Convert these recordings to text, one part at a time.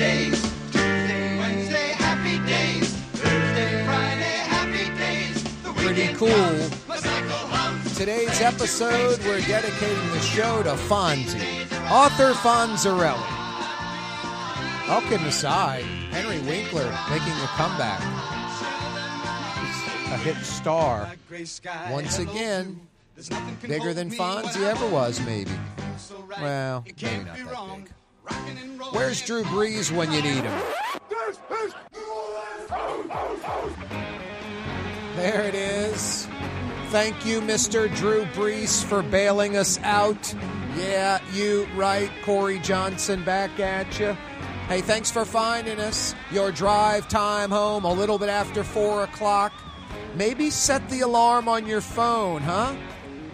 days. Tuesday, Wednesday, happy days. Thursday, Friday, happy days. Pretty cool. comes, my cycle hums. Today's episode, we're dedicating the show to Fonzie, Arthur Fonzarelli. All kidding aside, Henry Winkler making a comeback. A hit star. Once again, blue. There's nothing can Bigger than Fonzie ever was, maybe. feel so right. Well, maybe can't that big. Rockin' and rollin' Where's Drew Brees when you need him? There it is. Thank you, Mr. Drew Brees, for bailing us out. Yeah, you right. Corey Johnson back at you. Hey, thanks for finding us. Your drive time home a little bit after 4 o'clock. Maybe set the alarm on your phone, huh?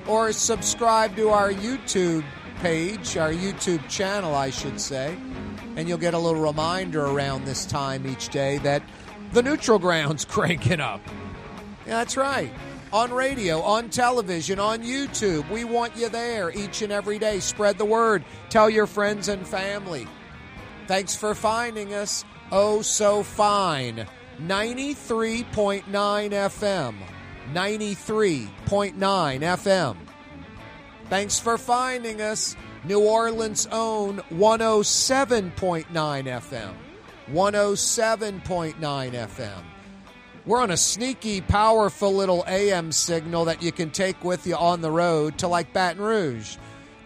Or subscribe to our YouTube page, our YouTube channel, I should say. And you'll get a little reminder around this time each day that the neutral ground's cranking up. Yeah, that's right. On radio, on television, on YouTube. We want you there each and every day. Spread the word. Tell your friends and family. Thanks for finding us. Oh, so fine. 93.9 FM. 93.9 FM. Thanks for finding us. New Orleans' own 107.9 FM. 107.9 FM. We're on a sneaky, powerful little AM signal that you can take with you on the road to like Baton Rouge,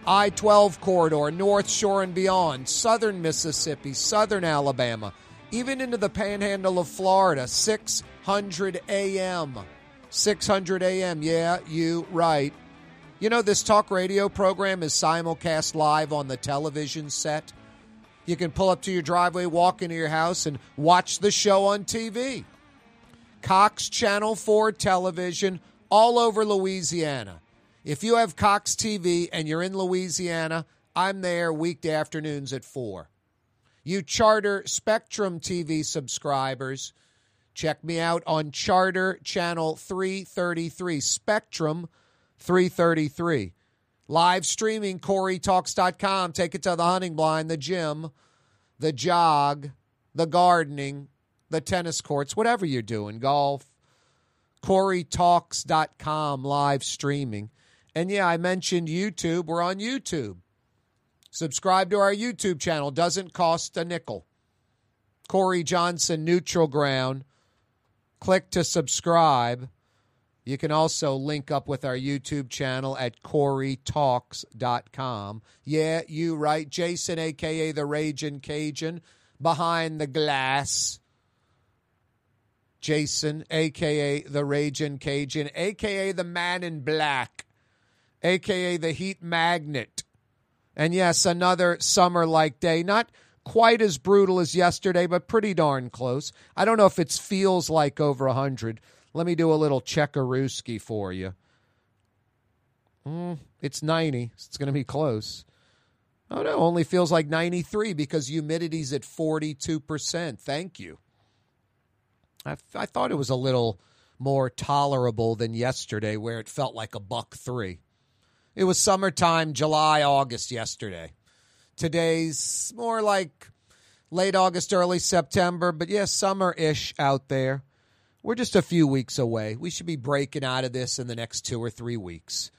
I 12 corridor, North Shore and beyond, southern Mississippi, southern Alabama, even into the panhandle of Florida, 600 AM. 600 AM, yeah, you right. You know, this talk radio program is simulcast live on the television set. You can pull up to your driveway, walk into your house, and watch the show on TV. Cox Channel 4 television all over Louisiana. If you have Cox TV and you're in Louisiana, I'm there weekday afternoons at 4. You Charter Spectrum TV subscribers, check me out on Charter Channel 333, Spectrum 333. Live streaming, CoreyTalks.com. Take it to the hunting blind, the gym, the jog, the gardening, the tennis courts, whatever you're doing, golf. CoreyTalks.com live streaming. And yeah, I mentioned YouTube. We're on YouTube. Subscribe to our YouTube channel. Doesn't cost a nickel. Corey Johnson, Neutral Ground. Click to subscribe. You can also link up with our YouTube channel at CoreyTalks.com. Yeah, you right. Jason, a.k.a. the Raging Cajun, behind the glass. Jason, a.k.a. the Raging Cajun, a.k.a. the Man in Black, a.k.a. the Heat Magnet. And yes, another summer like day. Not quite as brutal as yesterday, but pretty darn close. I don't know if it feels like over 100. Let me do a little checkarooski for you. Mm, it's 90. It's going to be close. Oh, no, only feels like 93 because humidity's at 42%. Thank you. I, I thought it was a little more tolerable than yesterday where it felt like a buck three. It was summertime, July, August yesterday. Today's more like late August, early September, but yes, summer ish out there. We're just a few weeks away. We should be breaking out of this in the next two or three weeks.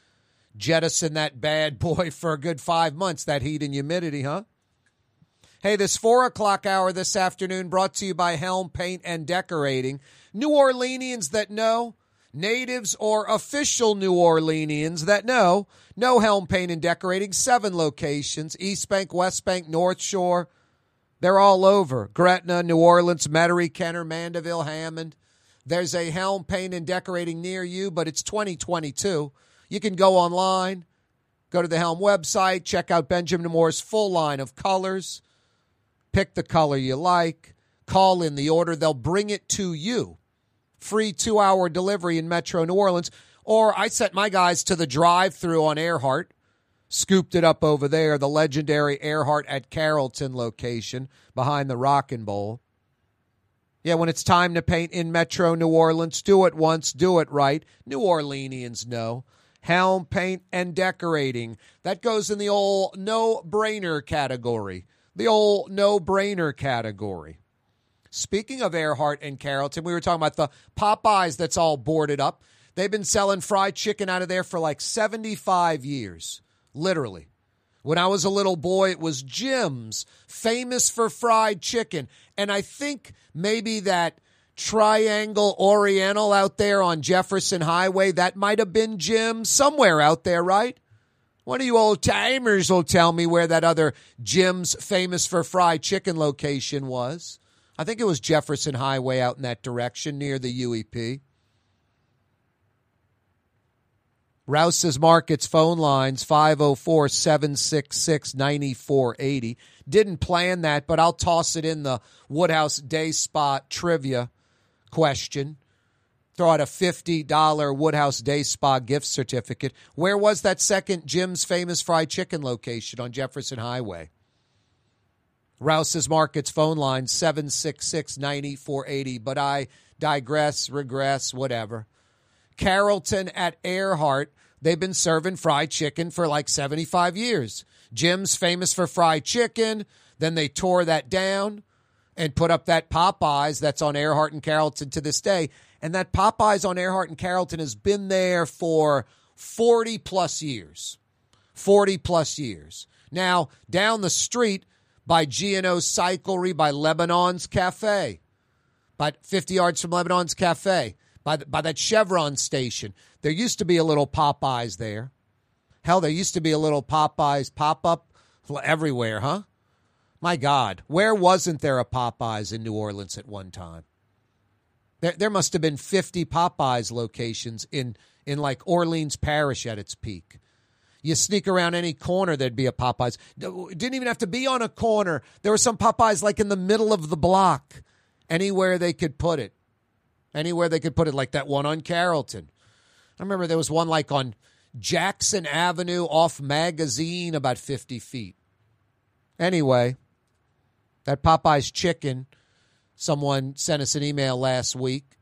Jettison that bad boy for a good five months, that heat and humidity, huh? Hey, this four o'clock hour this afternoon brought to you by Helm Paint and Decorating. New Orleanians that know, natives or official New Orleanians that know, know Helm Paint and Decorating. Seven locations East Bank, West Bank, North Shore. They're all over. Gretna, New Orleans, Metairie, Kenner, Mandeville, Hammond. There's a Helm Paint and Decorating near you, but it's 2022. You can go online, go to the Helm website, check out Benjamin Moore's full line of colors, pick the color you like, call in the order, they'll bring it to you. Free two hour delivery in Metro New Orleans. Or I sent my guys to the drive through on Earhart, scooped it up over there, the legendary Earhart at Carrollton location behind the Rockin' Bowl. Yeah, when it's time to paint in Metro New Orleans, do it once, do it right. New Orleanians know. Helm Paint and Decorating. That goes in the old no brainer category. the old no brainer category. Speaking of Earhart and Carrollton, we were talking about the Popeyes that's all boarded up. They've been selling fried chicken out of there for like 75 years, literally. When I was a little boy, it was Jim's, famous for fried chicken. And I think maybe that Triangle Oriental out there on Jefferson Highway, that might have been Jim's somewhere out there, right? One of you old timers will tell me where that other Jim's famous for fried chicken location was. I think it was Jefferson Highway out in that direction near the UEP. Rouse's Markets phone lines 504 766 9480. Didn't plan that, but I'll toss it in the Woodhouse Day Spa trivia question. Throw out a $50 Woodhouse Day Spa gift certificate. Where was that second Jim's Famous Fried Chicken location on Jefferson Highway? Rouse's Markets phone line 766 9480. But I digress, regress, whatever. Carrollton at Earhart, they've been serving fried chicken for like 75 years. Jim's famous for fried chicken. Then they tore that down and put up that Popeyes that's on Earhart and Carrollton to this day. And that Popeyes on Earhart and Carrollton has been there for 40 plus years. 40 plus years. Now, down the street by GNO Cyclery, by Lebanon's Cafe, by 50 yards from Lebanon's Cafe, by, the, by that Chevron station, there used to be a little Popeyes there. Hell, there used to be a little Popeyes pop up everywhere, huh? My God, where wasn't there a Popeyes in New Orleans at one time? There, there must have been 50 Popeyes locations in, in like Orleans Parish at its peak. You sneak around any corner, there'd be a Popeyes. Didn't even have to be on a corner. There were some Popeyes like in the middle of the block, anywhere they could put it. Anywhere they could put it, like that one on Carrollton. I remember there was one like on Jackson Avenue off Magazine, about 50 feet. Anyway, that Popeye's chicken, someone sent us an email last week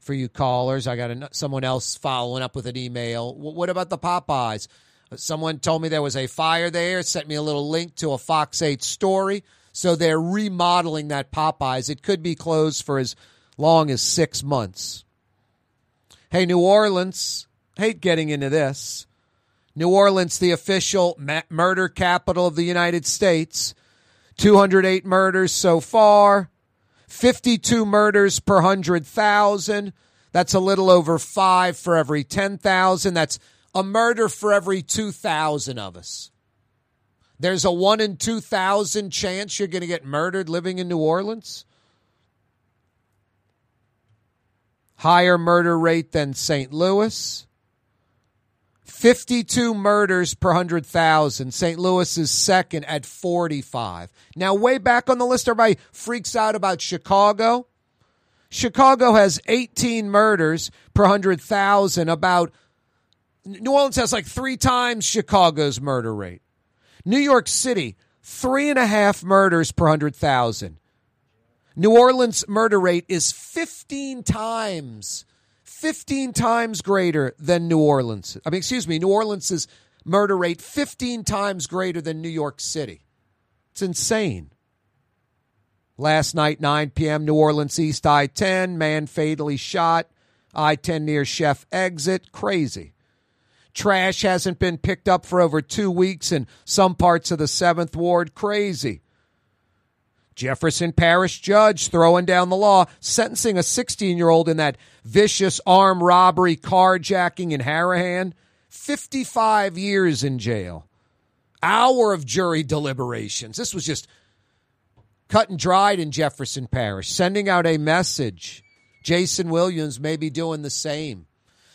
for you callers. I got a, someone else following up with an email. What about the Popeyes? Someone told me there was a fire there, sent me a little link to a Fox 8 story. So they're remodeling that Popeyes. It could be closed for as long as six months. Hey, New Orleans, hate getting into this. New Orleans, the official murder capital of the United States. 208 murders so far, 52 murders per 100,000. That's a little over five for every 10,000. That's a murder for every 2,000 of us. There's a one in 2,000 chance you're going to get murdered living in New Orleans. Higher murder rate than St. Louis. 52 murders per 100,000. St. Louis is second at 45. Now, way back on the list, everybody freaks out about Chicago. Chicago has 18 murders per 100,000. About New Orleans has like three times Chicago's murder rate. New York City, three and a half murders per 100,000. New Orleans murder rate is 15 times 15 times greater than New Orleans. I mean, excuse me, New Orleans' murder rate 15 times greater than New York City. It's insane. Last night, 9 p.m., New Orleans East I 10, man fatally shot. I 10 near Chef exit. Crazy. Trash hasn't been picked up for over two weeks in some parts of the 7th Ward. Crazy. Jefferson Parish judge throwing down the law, sentencing a 16 year old in that vicious armed robbery carjacking in Harahan. 55 years in jail. Hour of jury deliberations. This was just cut and dried in Jefferson Parish, sending out a message. Jason Williams may be doing the same.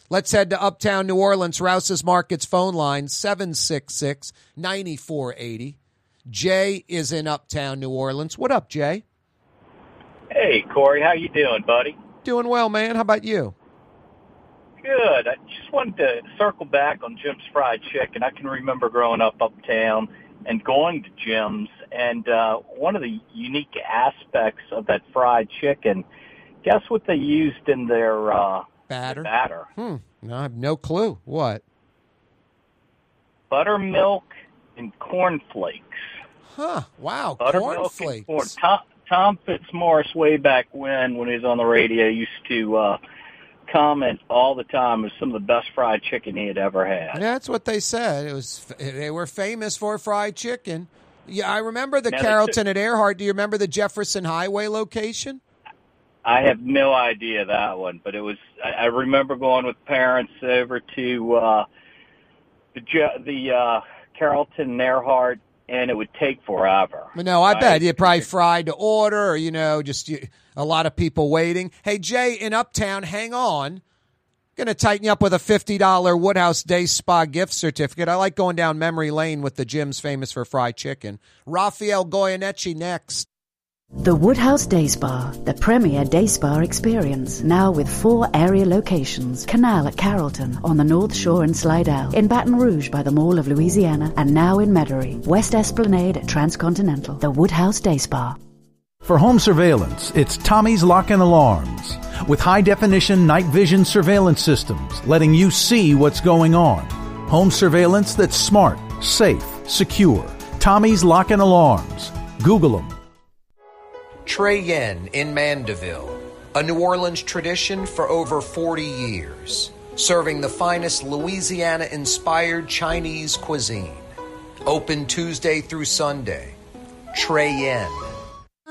Let's head to Uptown New Orleans, Rouse's Markets phone line 766 9480. Jay is in Uptown New Orleans. What up, Jay? Hey, Corey, how you doing, buddy? Doing well, man. How about you? Good. I just wanted to circle back on Jim's Fried Chicken. I can remember growing up uptown and going to Jim's, and uh, one of the unique aspects of that fried chicken, guess what they used in their uh, Batter? batter? Hmm. No, I have no clue. What? Buttermilk and cornflakes. Huh. Wow. Buttermilk and corn. Tom, Tom Fitzmaurice, way back when, when he was on the radio, used to uh, comment all the time. It was some of the best fried chicken he had ever had. That's what they said. It was. They were famous for fried chicken. Yeah, I remember the Now Carrollton at Earhart. Do you remember the Jefferson Highway location? I have no idea that one, but it was. I, I remember going with parents over to uh, the the uh, Carrollton and Earhart, and it would take forever. No, I Right? bet you probably fried to order, or you know, just you, a lot of people waiting. Hey, Jay in Uptown, hang on. Going to tighten you up with a fifty dollar Woodhouse Day Spa gift certificate. I like going down memory lane with the Jim's famous for fried chicken. Rafael Goyeneche next. The Woodhouse Day Spa, the premier day spa experience, now with four area locations. Canal at Carrollton, on the North Shore in Slidell, in Baton Rouge by the Mall of Louisiana, and now in Metairie, West Esplanade at Transcontinental. The Woodhouse Day Spa. For home surveillance, it's Tommy's Lock and Alarms. With high definition night vision surveillance systems, letting you see what's going on. Home surveillance that's smart, safe, secure. Tommy's Lock and Alarms. Google them. Trey Yuen in Mandeville, a New Orleans tradition for over 40 years, serving the finest Louisiana inspired Chinese cuisine. Open Tuesday through Sunday. Trey Yuen.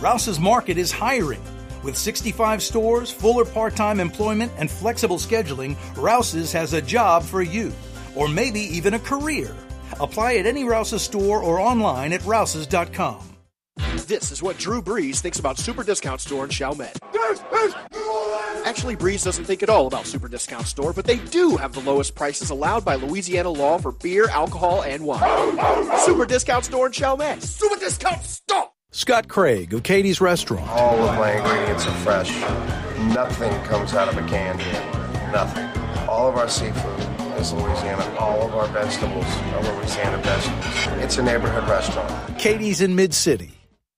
Rouse's Market is hiring. With 65 stores, fuller part time employment, and flexible scheduling, Rouse's has a job for you, or maybe even a career. Apply at any Rouse's store or online at rouses.com. This is what Drew Brees thinks about Super Discount Store in Chalmette. Actually, Brees doesn't think at all about Super Discount Store, but they do have the lowest prices allowed by Louisiana law for beer, alcohol, and wine. Super Discount Store in Chalmette. Super Discount Store! Scott Craig of Katie's Restaurant. All of my ingredients are fresh. Nothing comes out of a can here. Nothing. All of our seafood is Louisiana. All of our vegetables are Louisiana vegetables. It's a neighborhood restaurant. Katie's in Mid City.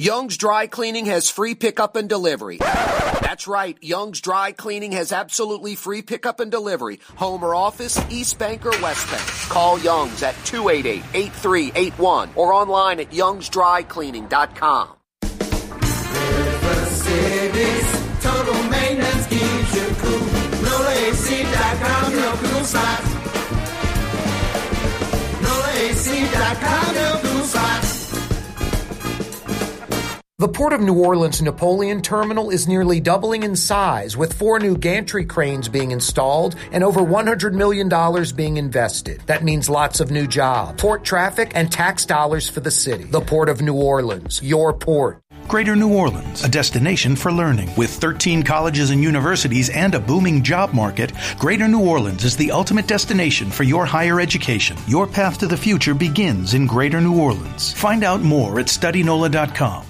Young's Dry Cleaning has free pickup and delivery. That's right. Young's Dry Cleaning has absolutely free pickup and delivery. Home or office, East Bank or West Bank. Call Young's at 288-8381 or online at youngsdrycleaning.com. Cities, total maintenance keeps you cool. NolaAC.com, no cool spots. NolaAC.com, no cool spots. The Port of New Orleans Napoleon Terminal is nearly doubling in size, with four new gantry cranes being installed and over $100 million being invested. That means lots of new jobs, port traffic, and tax dollars for the city. The Port of New Orleans, your port. Greater New Orleans, a destination for learning. With 13 colleges and universities and a booming job market, Greater New Orleans is the ultimate destination for your higher education. Your path to the future begins in Greater New Orleans. Find out more at studynola.com.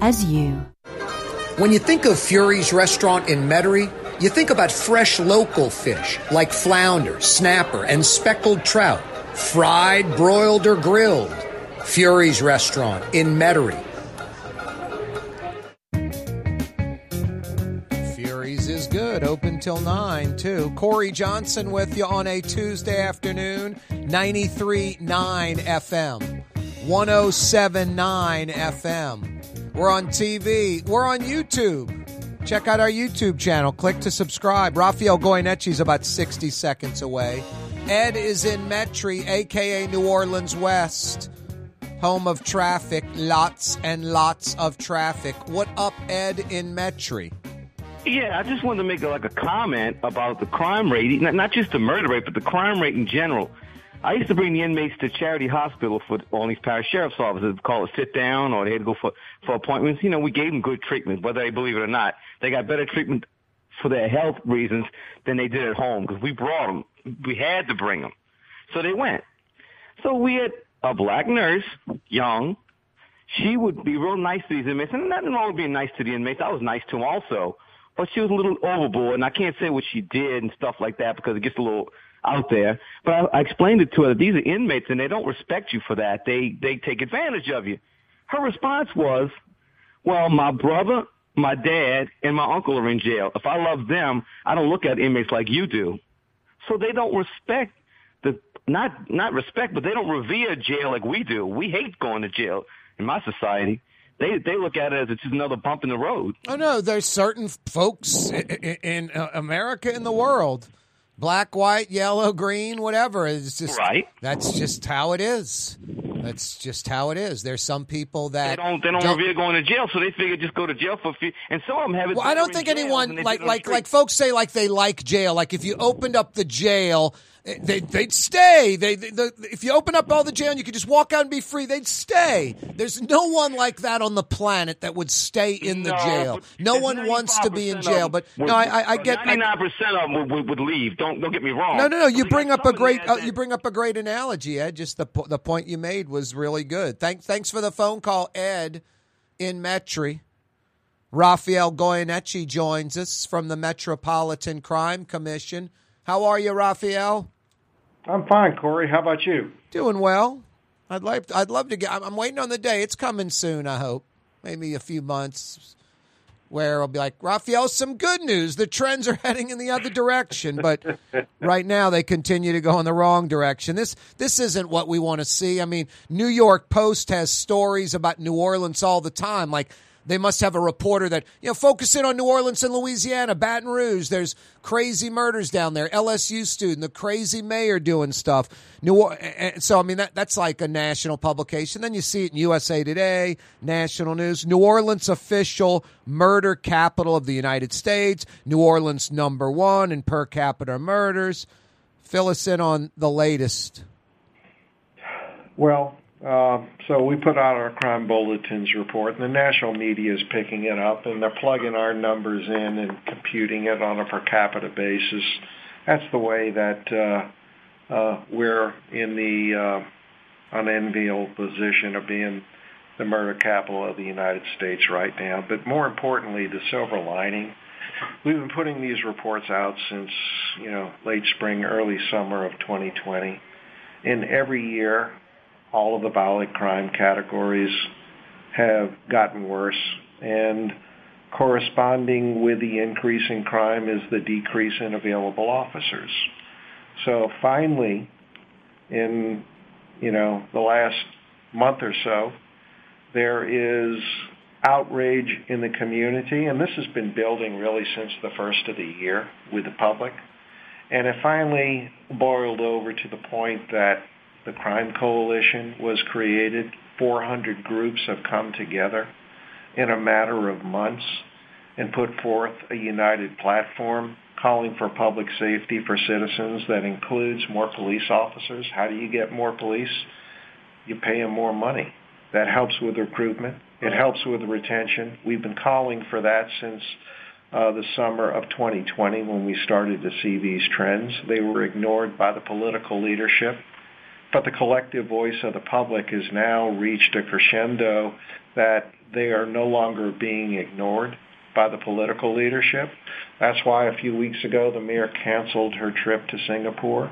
as you. When you think of Fury's restaurant in Metairie, you think about fresh local fish like flounder, snapper, and speckled trout, fried, broiled, or grilled. Fury's Restaurant in Metairie. Fury's is good, open till 9, too. Corey Johnson with you on a Tuesday afternoon, 93.9 FM, 107.9 FM. We're on TV, we're on YouTube. Check out our YouTube channel. Click to subscribe. Rafael Goyeneche is about 60 seconds away. Ed is in Metairie, aka New Orleans West, home of traffic, lots and lots of traffic. What up, Ed in Metairie? Yeah, I just wanted to make like a comment about the crime rate, not just the murder rate, but the crime rate in general. I used to bring the inmates to Charity Hospital for all these parish sheriff's offices, call it sit down, or they had to go for for appointments. You know, we gave them good treatment, whether they believe it or not. They got better treatment for their health reasons than they did at home because we brought them. We had to bring them, so they went. So we had a black nurse, young. She would be real nice to these inmates, and nothing wrong with being nice to the inmates. I was nice to them also, but she was a little overboard, and I can't say what she did and stuff like that because it gets a little out there. But I, I explained it to her that these are inmates and they don't respect you for that. They they take advantage of you. Her response was, "Well, my brother, my dad, and my uncle are in jail. If I love them, I don't look at inmates like you do. So they don't respect the not not respect, but they don't revere jail like we do. We hate going to jail in my society." They they look at it as it's just another bump in the road. Oh no, there's certain folks in, in uh, America in the world black, white, yellow, green, whatever. It's just right. That's just how it is. That's just how it is. There's some people that they don't they don't, don't revere going to jail, so they figure just go to jail for a few. And some of them have it. Well, I don't think anyone like like like folks say like they like jail. Like if you opened up the jail they, they'd stay. They, they the, if you open up all the jail and you could just walk out and be free, they'd stay. There's no one like that on the planet that would stay in the no, jail. No one wants to be in jail. But would, no, I, I, I get ninety nine percent of them would, would, leave. Don't don't get me wrong. No, no, no. You bring up a great uh, you bring up a great analogy, Ed. Just the the point you made was really good. Thanks thanks for the phone call, Ed, in Metairie. Rafael Goyeneche joins us from the Metropolitan Crime Commission. How are you, Rafael? I'm fine, Corey. How about you? Doing well. I'd like. I'd love to get. I'm waiting on the day. It's coming soon. I hope. Maybe a few months, where I'll be like, Rafael, some good news. The trends are heading in the other direction, but right now they continue to go in the wrong direction. This this isn't what we want to see. I mean, New York Post has stories about New Orleans all the time, like they must have a reporter that you know focus in on New Orleans and Louisiana, Baton Rouge. There's crazy murders down there. LSU student, the crazy mayor doing stuff. New so I mean that that's like a national publication. Then you see it in USA Today, national news. New Orleans official murder capital of the United States. New Orleans number one in per capita murders. Fill us in on the latest. Well, uh, so we put out our crime bulletins report, and the national media is picking it up, and they're plugging our numbers in and computing it on a per capita basis. That's the way that uh, uh, we're in the uh, unenviable position of being the murder capital of the United States right now. But more importantly, the silver lining. We've been putting these reports out since, you know, late spring, early summer of 2020. And every year all of the violent crime categories have gotten worse. And corresponding with the increase in crime is the decrease in available officers. So finally, in you know the last month or so, there is outrage in the community, and this has been building really since the first of the year with the public. And it finally boiled over to the point that the Crime Coalition was created. 400 groups have come together in a matter of months and put forth a united platform calling for public safety for citizens that includes more police officers. How do you get more police? You pay them more money. That helps with recruitment. It helps with retention. We've been calling for that since uh, the summer of 2020 when we started to see these trends. They were ignored by the political leadership but the collective voice of the public has now reached a crescendo that they are no longer being ignored by the political leadership. That's why a few weeks ago the mayor canceled her trip to Singapore.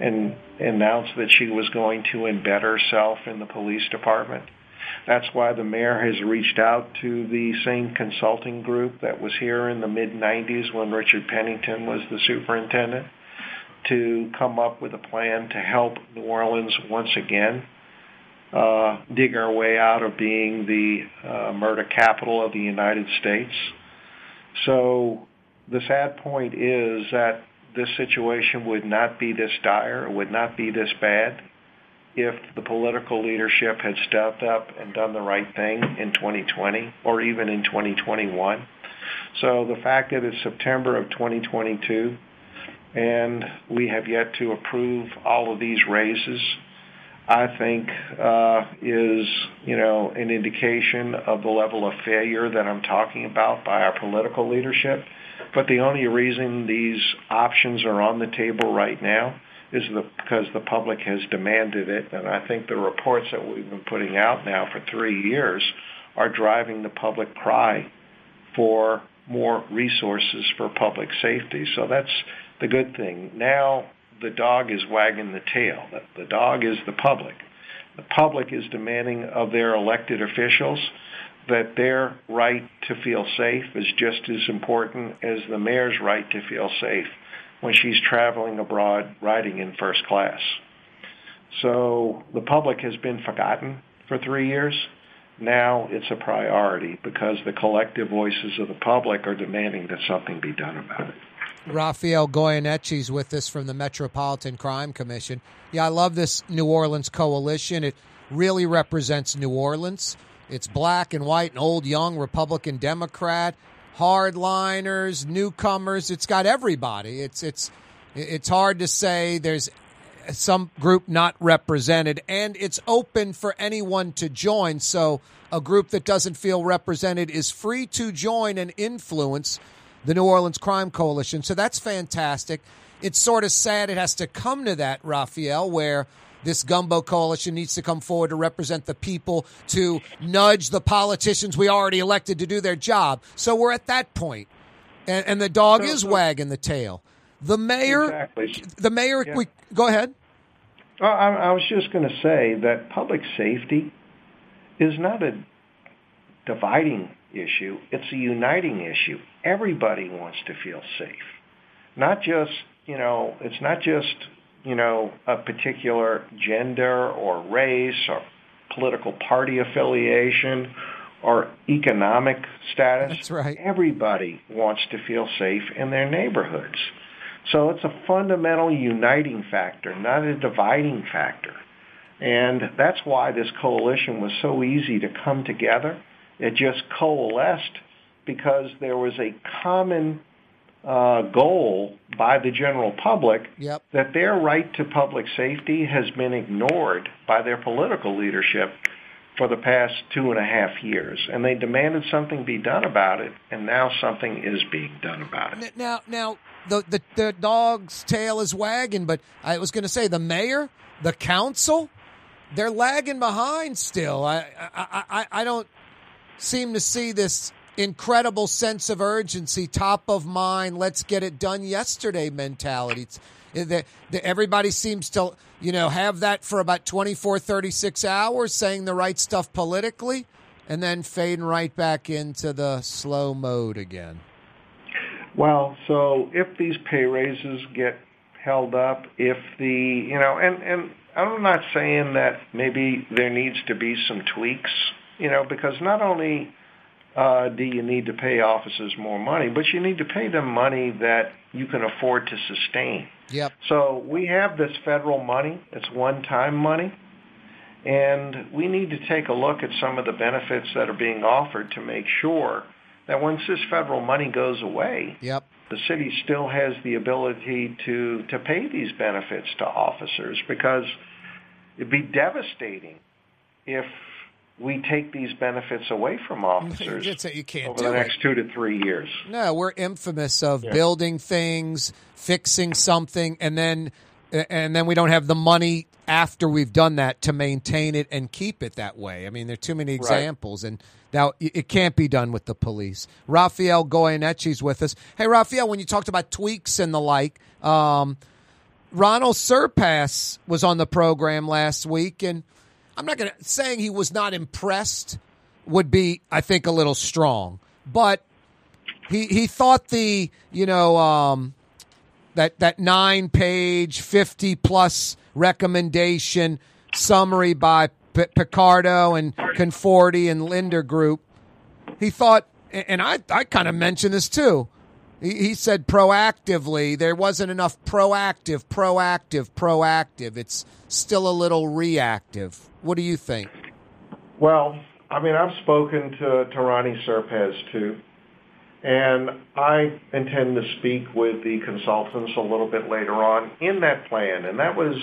and announced that she was going to embed herself in the police department. That's why the mayor has reached out to the same consulting group that was here in the mid 90s when Richard Pennington was the superintendent to come up with a plan to help New Orleans once again uh, dig our way out of being the uh, murder capital of the United States. So the sad point is that this situation would not be this dire, it would not be this bad if the political leadership had stepped up and done the right thing in 2020 or even in 2021. So the fact that it's September of 2022 and we have yet to approve all of these raises, I think uh, is you know an indication of the level of failure that I'm talking about by our political leadership. But the only reason these options are on the table right now is the, because the public has demanded it, and I think the reports that we've been putting out now for three years are driving the public cry for more resources for public safety. So that's the good thing. Now the dog is wagging the tail. The dog is the public. The public is demanding of their elected officials that their right to feel safe is just as important as the mayor's right to feel safe when she's traveling abroad riding in first class. So the public has been forgotten for three years. Now it's a priority because the collective voices of the public are demanding that something be done about it. Rafael Goyeneches with us from the Metropolitan Crime Commission. Yeah, I love this New Orleans coalition. It really represents New Orleans. It's black and white and old, young, Republican, Democrat, hardliners, newcomers. It's got everybody. It's it's it's hard to say there's some group not represented, and it's open for anyone to join. So a group that doesn't feel represented is free to join and influence the New Orleans Crime Coalition. So that's fantastic. It's sort of sad it has to come to that, Rafael, where this gumbo coalition needs to come forward to represent the people, to nudge the politicians we already elected to do their job. So we're at that point. And, and the dog so, is so, wagging the tail. The mayor, exactly. the mayor, yeah. we, go ahead. I, I was just going to say that public safety is not a dividing issue. It's a uniting issue. Everybody wants to feel safe. Not just, you know, it's not just, you know, a particular gender or race or political party affiliation or economic status. That's right. Everybody wants to feel safe in their neighborhoods. So it's a fundamental uniting factor, not a dividing factor. And that's why this coalition was so easy to come together it just coalesced because there was a common uh, goal by the general public yep. that their right to public safety has been ignored by their political leadership for the past two and a half years, and they demanded something be done about it, and now something is being done about it. Now, now the the, the dog's tail is wagging, but I was going to say the mayor, the council, they're lagging behind still. I I I, I don't seem to see this incredible sense of urgency, top of mind, let's get it done yesterday mentality. Eh, the, the, everybody seems to, you know, have that for about 24, 36 hours, saying the right stuff politically, and then fading right back into the slow mode again. Well, so if these pay raises get held up, if the, you know, and, and I'm not saying that maybe there needs to be some tweaks you know, because not only uh, do you need to pay officers more money, but you need to pay them money that you can afford to sustain. Yep. So we have this federal money. It's one-time money. And we need to take a look at some of the benefits that are being offered to make sure that once this federal money goes away, yep. the city still has the ability to, to pay these benefits to officers because it'd be devastating if we take these benefits away from officers you can't over the next it. two to three years. No, we're infamous of yeah. building things, fixing something, and then and then we don't have the money after we've done that to maintain it and keep it that way. I mean, there are too many examples, right. and now it can't be done with the police. Rafael Goyeneches with us. Hey, Rafael, when you talked about tweaks and the like. Um, Ronal Serpas was on the program last week, and I'm not going to saying he was not impressed would be, I think, a little strong, but he he thought the you know um, that that nine page, fifty plus recommendation summary by P- Picardo and Conforti and Linder Group. He thought, and I I kind of mentioned this too. He, he said proactively there wasn't enough proactive, proactive, proactive. It's still a little reactive. What do you think? Well, I mean, I've spoken to, to Ronnie Serpas too, and I intend to speak with the consultants a little bit later on in that plan. And that was,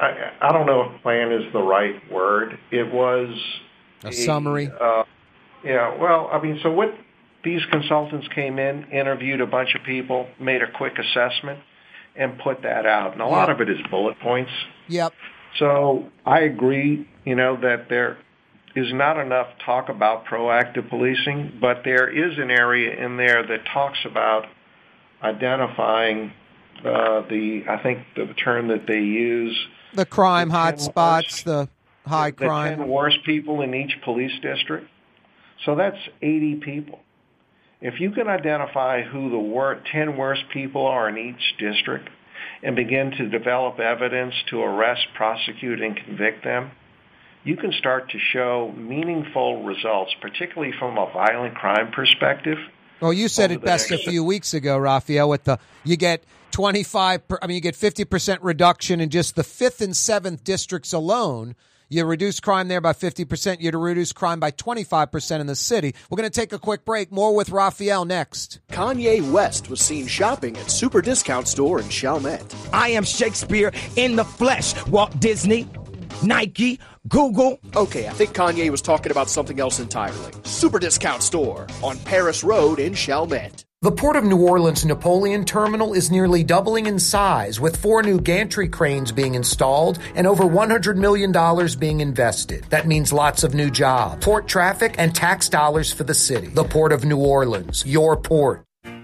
I, I don't know if plan is the right word. It was a, a summary. Uh, yeah, well, I mean, so what these consultants came in, interviewed a bunch of people, made a quick assessment, and put that out. And a lot of it is bullet points. Yep. So I agree, you know, that there is not enough talk about proactive policing, but there is an area in there that talks about identifying uh, the, I think the term that they use, the crime hotspots, the high the crime. 10 worst people in each police district. So that's 80 people. If you can identify who the wor- 10 worst people are in each district and begin to develop evidence to arrest, prosecute, and convict them, you can start to show meaningful results, particularly from a violent crime perspective. Well, you said it best a few weeks ago, Rafael. With the you get twenty five, I mean, you get fifty percent reduction in just the fifth and seventh districts alone. You reduce crime there by 50%. You reduce crime by 25% in the city. We're going to take a quick break. More with Rafael next. Kanye West was seen shopping at Super Discount Store in Chalmette. I am Shakespeare in the flesh. Walt Disney, Nike, Google. Okay, I think Kanye was talking about something else entirely. Super Discount Store on Paris Road in Chalmette. The Port of New Orleans Napoleon Terminal is nearly doubling in size, with four new gantry cranes being installed and over $100 million being invested. That means lots of new jobs, port traffic, and tax dollars for the city. The Port of New Orleans, your port.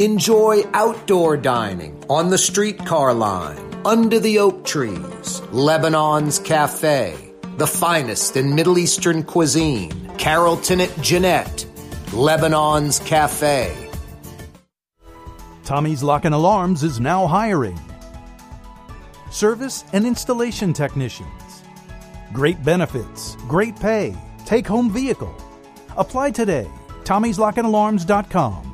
Enjoy outdoor dining on the streetcar line, under the oak trees, Lebanon's Cafe, the finest in Middle Eastern cuisine, Carrollton at Jeanette, Lebanon's Cafe. Tommy's Lock and Alarms is now hiring. Service and installation technicians. Great benefits, great pay, take home vehicle. Apply today. Tommy'sLockandAlarms.com.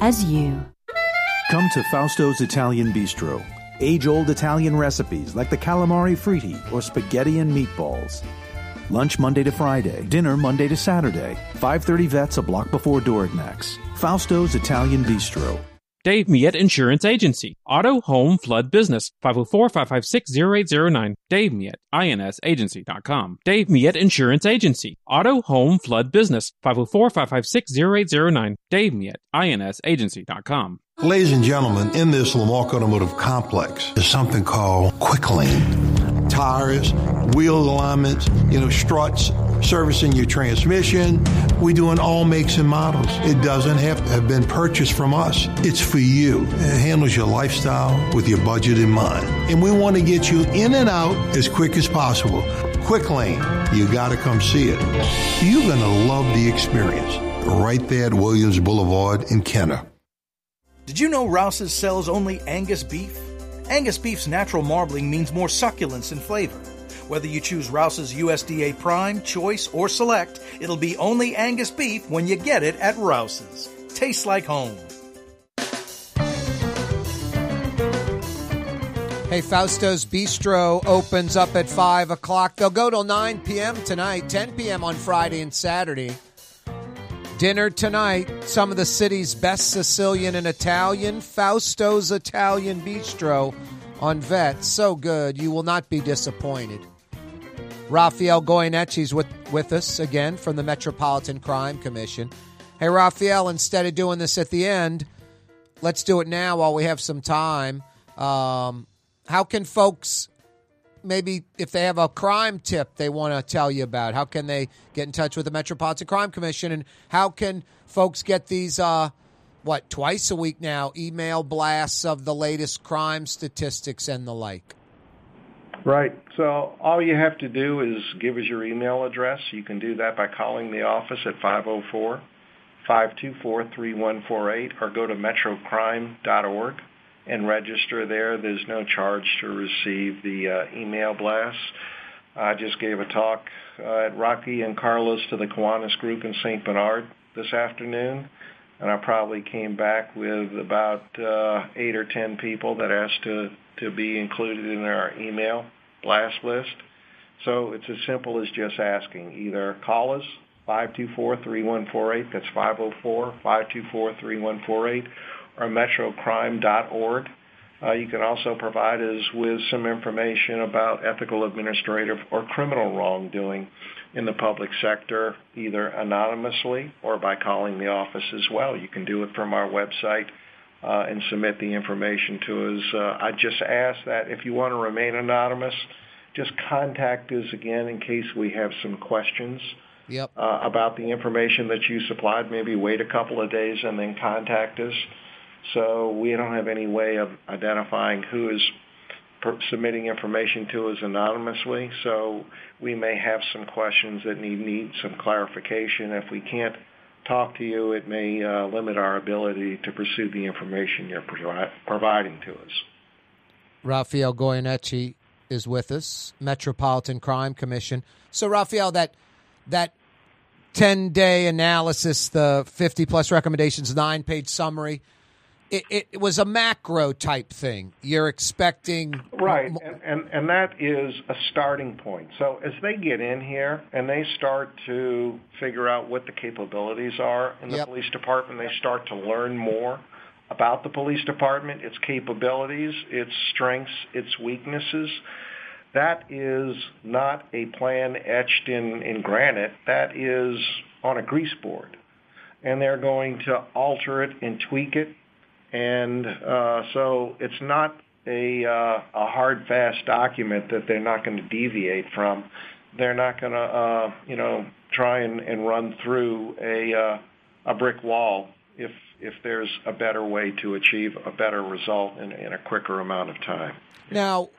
as you. Come to Fausto's Italian Bistro. age old Italian recipes like the calamari fritti or spaghetti and meatballs. Lunch Monday to Friday, dinner Monday to Saturday. 530 vets a block before Dorignac's. Fausto's Italian Bistro. Dave Miet Insurance Agency. Auto, home, flood, business. 504-556-0809. Dave Miet, insagency.com. Dave Miet Insurance Agency. Auto, home, flood, business. 504-556-0809. Dave Miet, insagency.com. Ladies and gentlemen, in this Lamarque Automotive Complex is something called Quick Lane. Tires, wheel alignments, you know, struts, servicing your transmission. We do in all makes and models. It doesn't have to have been purchased from us. It's for you. It handles your lifestyle with your budget in mind. And we want to get you in and out as quick as possible. Quick Lane, you got to come see it. You're going to love the experience. Right there at Williams Boulevard in Kenner. Did you know Rouse's sells only Angus beef? Angus beef's natural marbling means more succulence and flavor. Whether you choose Rouse's USDA Prime, Choice, or Select, it'll be only Angus beef when you get it at Rouse's. Tastes like home. Hey, Fausto's Bistro opens up at 5 o'clock. They'll go till 9 p.m. tonight, 10 p.m. on Friday and Saturday. Dinner tonight, some of the city's best Sicilian and Italian, Fausto's Italian Bistro on Vet. So good, you will not be disappointed. Rafael Goyeneche's with, with us again from the Metropolitan Crime Commission. Hey, Rafael, instead of doing this at the end, let's do it now while we have some time. Um, how can folks maybe if they have a crime tip they want to tell you about how can they get in touch with the metropolitan crime commission and how can folks get these uh what twice a week now email blasts of the latest crime statistics and the like Right. So all you have to do is give us your email address. You can do that by calling the office at 504 524 3148 or go to metrocrime.org and register there. There's no charge to receive the uh, email blasts. I just gave a talk uh, at Rocky and Carlo's to the Kiwanis Group in St. Bernard this afternoon, and I probably came back with about uh, eight or ten people that asked to, to be included in our email blast list. So it's as simple as just asking. Either call us, 524-3148, that's 504-524-3148, or metrocrime.org. Uh, you can also provide us with some information about ethical, administrative, or criminal wrongdoing in the public sector, either anonymously or by calling the office as well. You can do it from our website uh, and submit the information to us. Uh, I just ask that if you want to remain anonymous, just contact us again in case we have some questions yep. uh, about the information that you supplied. Maybe wait a couple of days and then contact us. So we don't have any way of identifying who is per- submitting information to us anonymously. So we may have some questions that need need some clarification. If we can't talk to you, it may uh, limit our ability to pursue the information you're provi- providing to us. Rafael Goyeneche is with us, Metropolitan Crime Commission. So, Rafael, that that ten day analysis, the fifty plus recommendations, nine page summary. It, it, was a macro type thing. You're expecting right, and, and and that is a starting point. So as they get in here and they start to figure out what the capabilities are in the Yep. police department, they start to learn more about the police department, its capabilities, its strengths, its weaknesses. That is not a plan etched in, in granite. That is on a grease board. And they're going to alter it and tweak it. And uh, so it's not a, uh, a hard, fast document that they're not going to deviate from. They're not going to, uh, you know, try and, and run through a, uh, a brick wall if, if there's a better way to achieve a better result in, in a quicker amount of time. Now,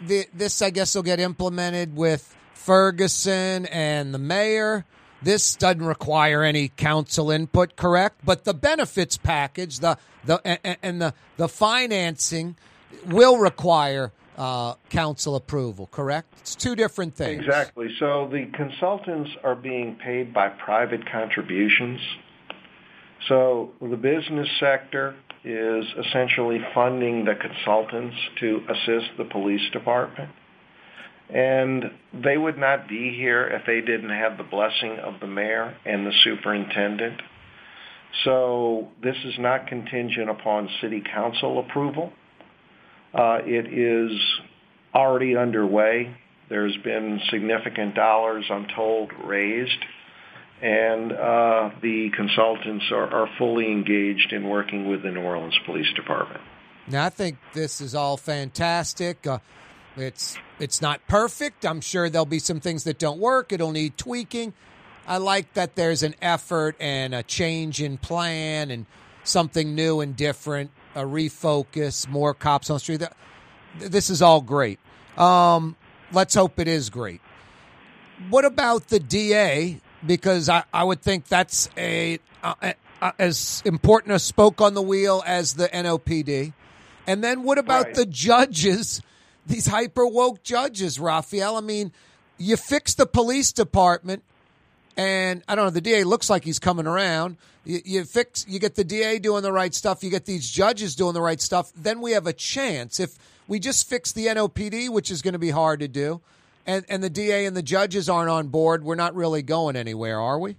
the, this I guess will get implemented with Ferguson and the mayor. This doesn't require any council input, correct? But the benefits package, the the and, and the the financing will require uh, council approval, correct? It's two different things. Exactly. So the consultants are being paid by private contributions. So the business sector is essentially funding the consultants to assist the police department. And they would not be here if they didn't have the blessing of the mayor and the superintendent. So this is not contingent upon city council approval. Uh, it is already underway. There's been significant dollars, I'm told, raised, and uh, the consultants are, are fully engaged in working with the New Orleans Police Department. Now, I think this is all fantastic. Uh, it's it's not perfect. I'm sure there'll be some things that don't work. It'll need tweaking. I like that there's an effort and a change in plan and something new and different, a refocus, more cops on the street. This is all great. Um, let's hope it is great. What about the DA? Because I, I would think that's a, a, a as important a spoke on the wheel as the NOPD. And then what about Right. the judges? These hyper woke judges, Rafael. I mean, you fix the police department, and I don't know. The DA looks like he's coming around. You, you fix, you get the DA doing the right stuff. You get these judges doing the right stuff. Then we have a chance. If we just fix the NOPD, which is going to be hard to do, and and the DA and the judges aren't on board, we're not really going anywhere, are we?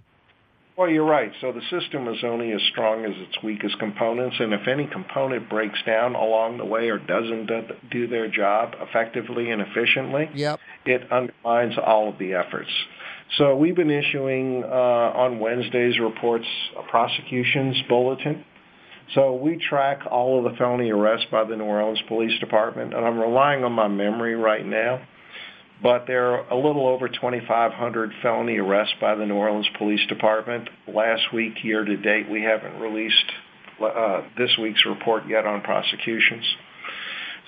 Well, you're right. So the system is only as strong as its weakest components, and if any component breaks down along the way or doesn't do- do their job effectively and efficiently, yep. it undermines all of the efforts. So we've been issuing uh, on Wednesdays reports a prosecutions bulletin. So we track all of the felony arrests by the New Orleans Police Department, and I'm relying on my memory right now but there are a little over 2,500 felony arrests by the New Orleans Police Department. Last week, year to date, we haven't released uh, this week's report yet on prosecutions.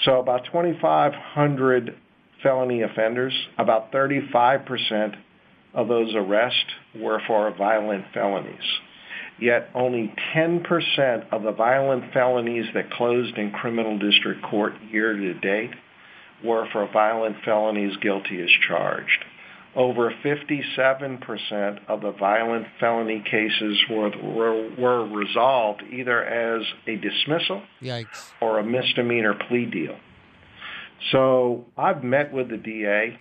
So about 2,500 felony offenders, about 35% of those arrests were for violent felonies. Yet only 10% of the violent felonies that closed in criminal district court year to date were for violent felonies guilty as charged. Over 57% of the violent felony cases were, were, were resolved either as a dismissal Yikes. or a misdemeanor plea deal. So I've met with the DA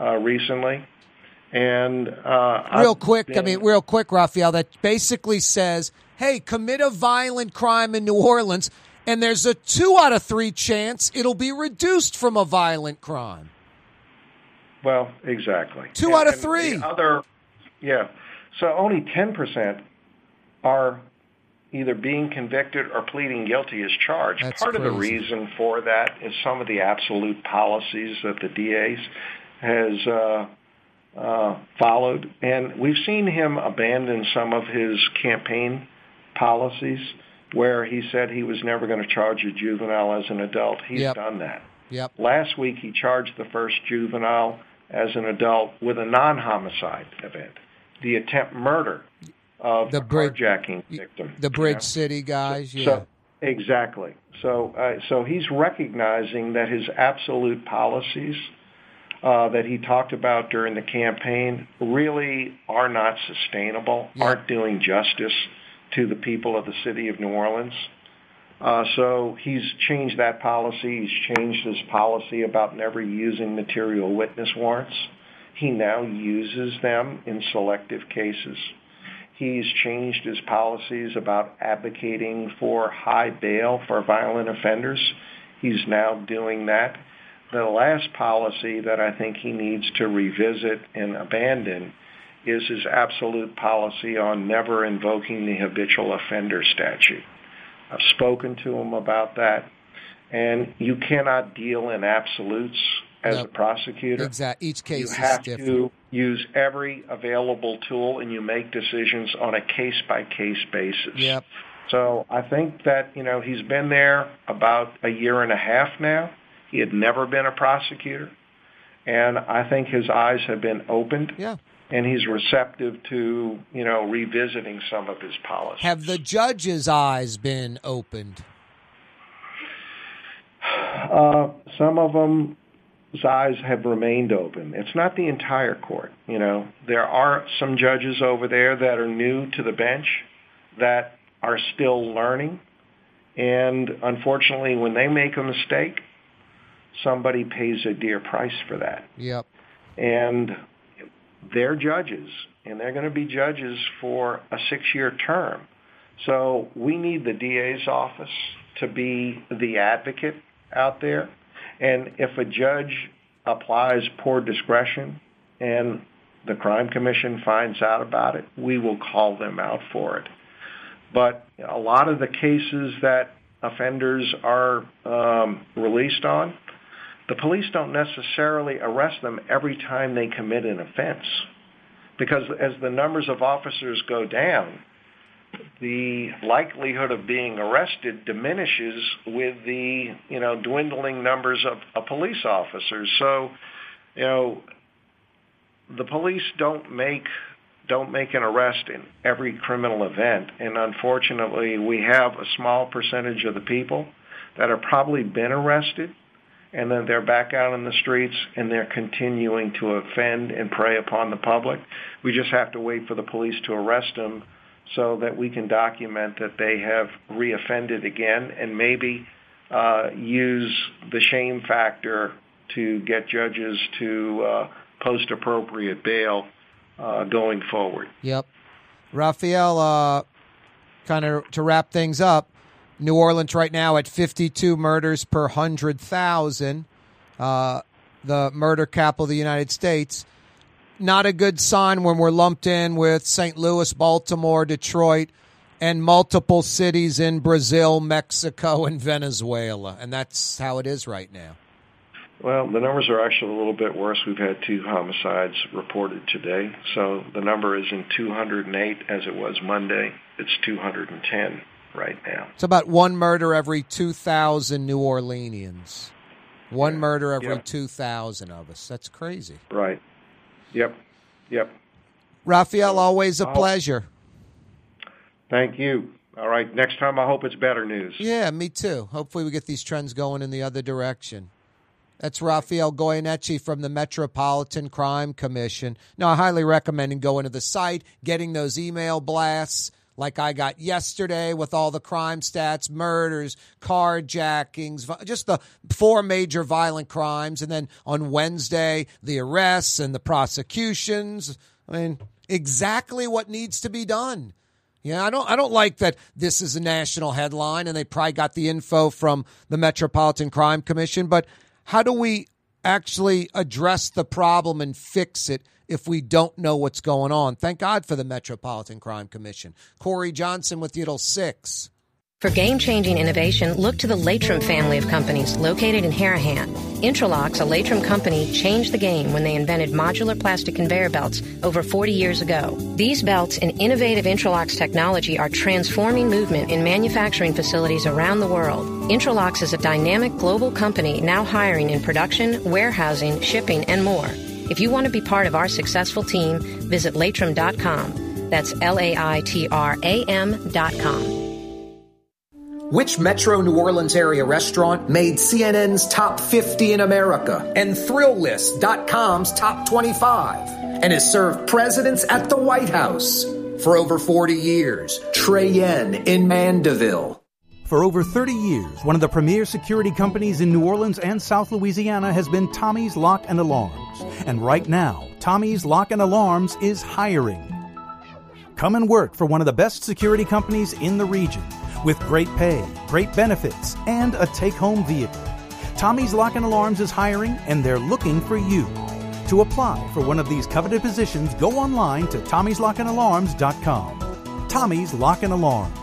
uh, recently, and uh, real quick, I mean, real quick, Rafael, that basically says, hey, commit a violent crime in New Orleans, and there's a two out of three chance it'll be reduced from a violent crime. Well, exactly. Two And- out of three. Other, yeah. So only 10% are either being convicted or pleading guilty as charged. That's Part of the reason for that is some of the absolute policies that the DA's has uh, uh, followed, and we've seen him abandon some of his campaign policies where he said he was never going to charge a juvenile as an adult. He's Yep. done that. Yep. Last week, he charged the first juvenile as an adult with a non-homicide event, the attempt murder of The bridge- carjacking victim. The you Bridge know? City guys, yeah. So exactly. So uh, so he's recognizing that his absolute policies uh, that he talked about during the campaign really are not sustainable, aren't doing justice to the people of the city of New Orleans. Uh, so he's changed that policy. He's changed his policy about never using material witness warrants. He now uses them in selective cases. He's changed his policies about advocating for high bail for violent offenders. He's now doing that. The last policy that I think he needs to revisit and abandon is his absolute policy on never invoking the habitual offender statute. I've spoken to him about that, and you cannot deal in absolutes as a prosecutor. Exactly. Each case you have different. to use every available tool, and you make decisions on a case by case basis. Yep. So I think that you know he's been there about a year and a half now. He had never been a prosecutor, and I think his eyes have been opened. Yeah. And he's receptive to you know revisiting some of his policies. Have the judges' eyes been opened? Uh, some of them eyes have remained open. It's not the entire court. You know, there are some judges over there that are new to the bench that are still learning. And unfortunately, when they make a mistake, somebody pays a dear price for that. Yep. And they're judges, and they're going to be judges for a six-year term. So we need the DA's office to be the advocate out there. And if a judge applies poor discretion and the crime commission finds out about it, we will call them out for it. But a lot of the cases that offenders are um, released on, the police don't necessarily arrest them every time they commit an offense. Because as the numbers of officers go down, the likelihood of being arrested diminishes with the you know dwindling numbers of, of police officers. So, you know, the police don't make don't make an arrest in every criminal event, and unfortunately, we have a small percentage of the people that have probably been arrested, and then they're back out in the streets and they're continuing to offend and prey upon the public. We just have to wait for the police to arrest them so that we can document that they have reoffended again and maybe uh, use the shame factor to get judges to uh, post appropriate bail uh, going forward. Yep. Rafael, uh, kind of to wrap things up, New Orleans right now at 52 murders per 100,000, uh, the murder capital of the United States. Not a good sign when we're lumped in with St. Louis, Baltimore, Detroit, and multiple cities in Brazil, Mexico, and Venezuela. And that's how it is right now. Well, the numbers are actually a little bit worse. We've had two homicides reported today. So the number isn't 208 as it was Monday. It's 210 right now. It's about one murder every 2,000 New Orleanians. One murder every Yeah. 2,000 of us. That's crazy. Right. Yep. Yep. Rafael, always a pleasure. Thank you. All right. Next time, I hope it's better news. Yeah, me too. Hopefully, we get these trends going in the other direction. That's Rafael Goyeneche from the Metropolitan Crime Commission. Now, I highly recommend going to the site, getting those email blasts like I got yesterday with all the crime stats, murders, carjackings, just the four major violent crimes. And then on Wednesday, the arrests and the prosecutions. I mean, exactly what needs to be done. Yeah, I don't I don't like that this is a national headline and they probably got the info from the Metropolitan Crime Commission, but how do we actually address the problem and fix it if we don't know what's going on? Thank God for the Metropolitan Crime Commission. Corey Johnson with you till 6. For game-changing innovation, look to the Laitram family of companies located in Harahan. Intralox, a Laitram company, changed the game when they invented modular plastic conveyor belts over 40 years ago. These belts and innovative Intralox technology are transforming movement in manufacturing facilities around the world. Intralox is a dynamic global company now hiring in production, warehousing, shipping, and more. If you want to be part of our successful team, visit laitram.com. That's L-A-I-T-R-A-M dot com. Which Metro New Orleans area restaurant made CNN's top 50 in America and Thrillist.com's top 25 and has served presidents at the White House for over 40 years? Trey Yuen in Mandeville. For over 30 years, one of the premier security companies in New Orleans and South Louisiana has been Tommy's Lock and Alarms. And right now, Tommy's Lock and Alarms is hiring. Come and work for one of the best security companies in the region with great pay, great benefits, and a take home vehicle. Tommy's Lock and Alarms is hiring and they're looking for you. To apply for one of these coveted positions, go online to tommy'slockandalarms.com. Tommy's Lock and Alarms.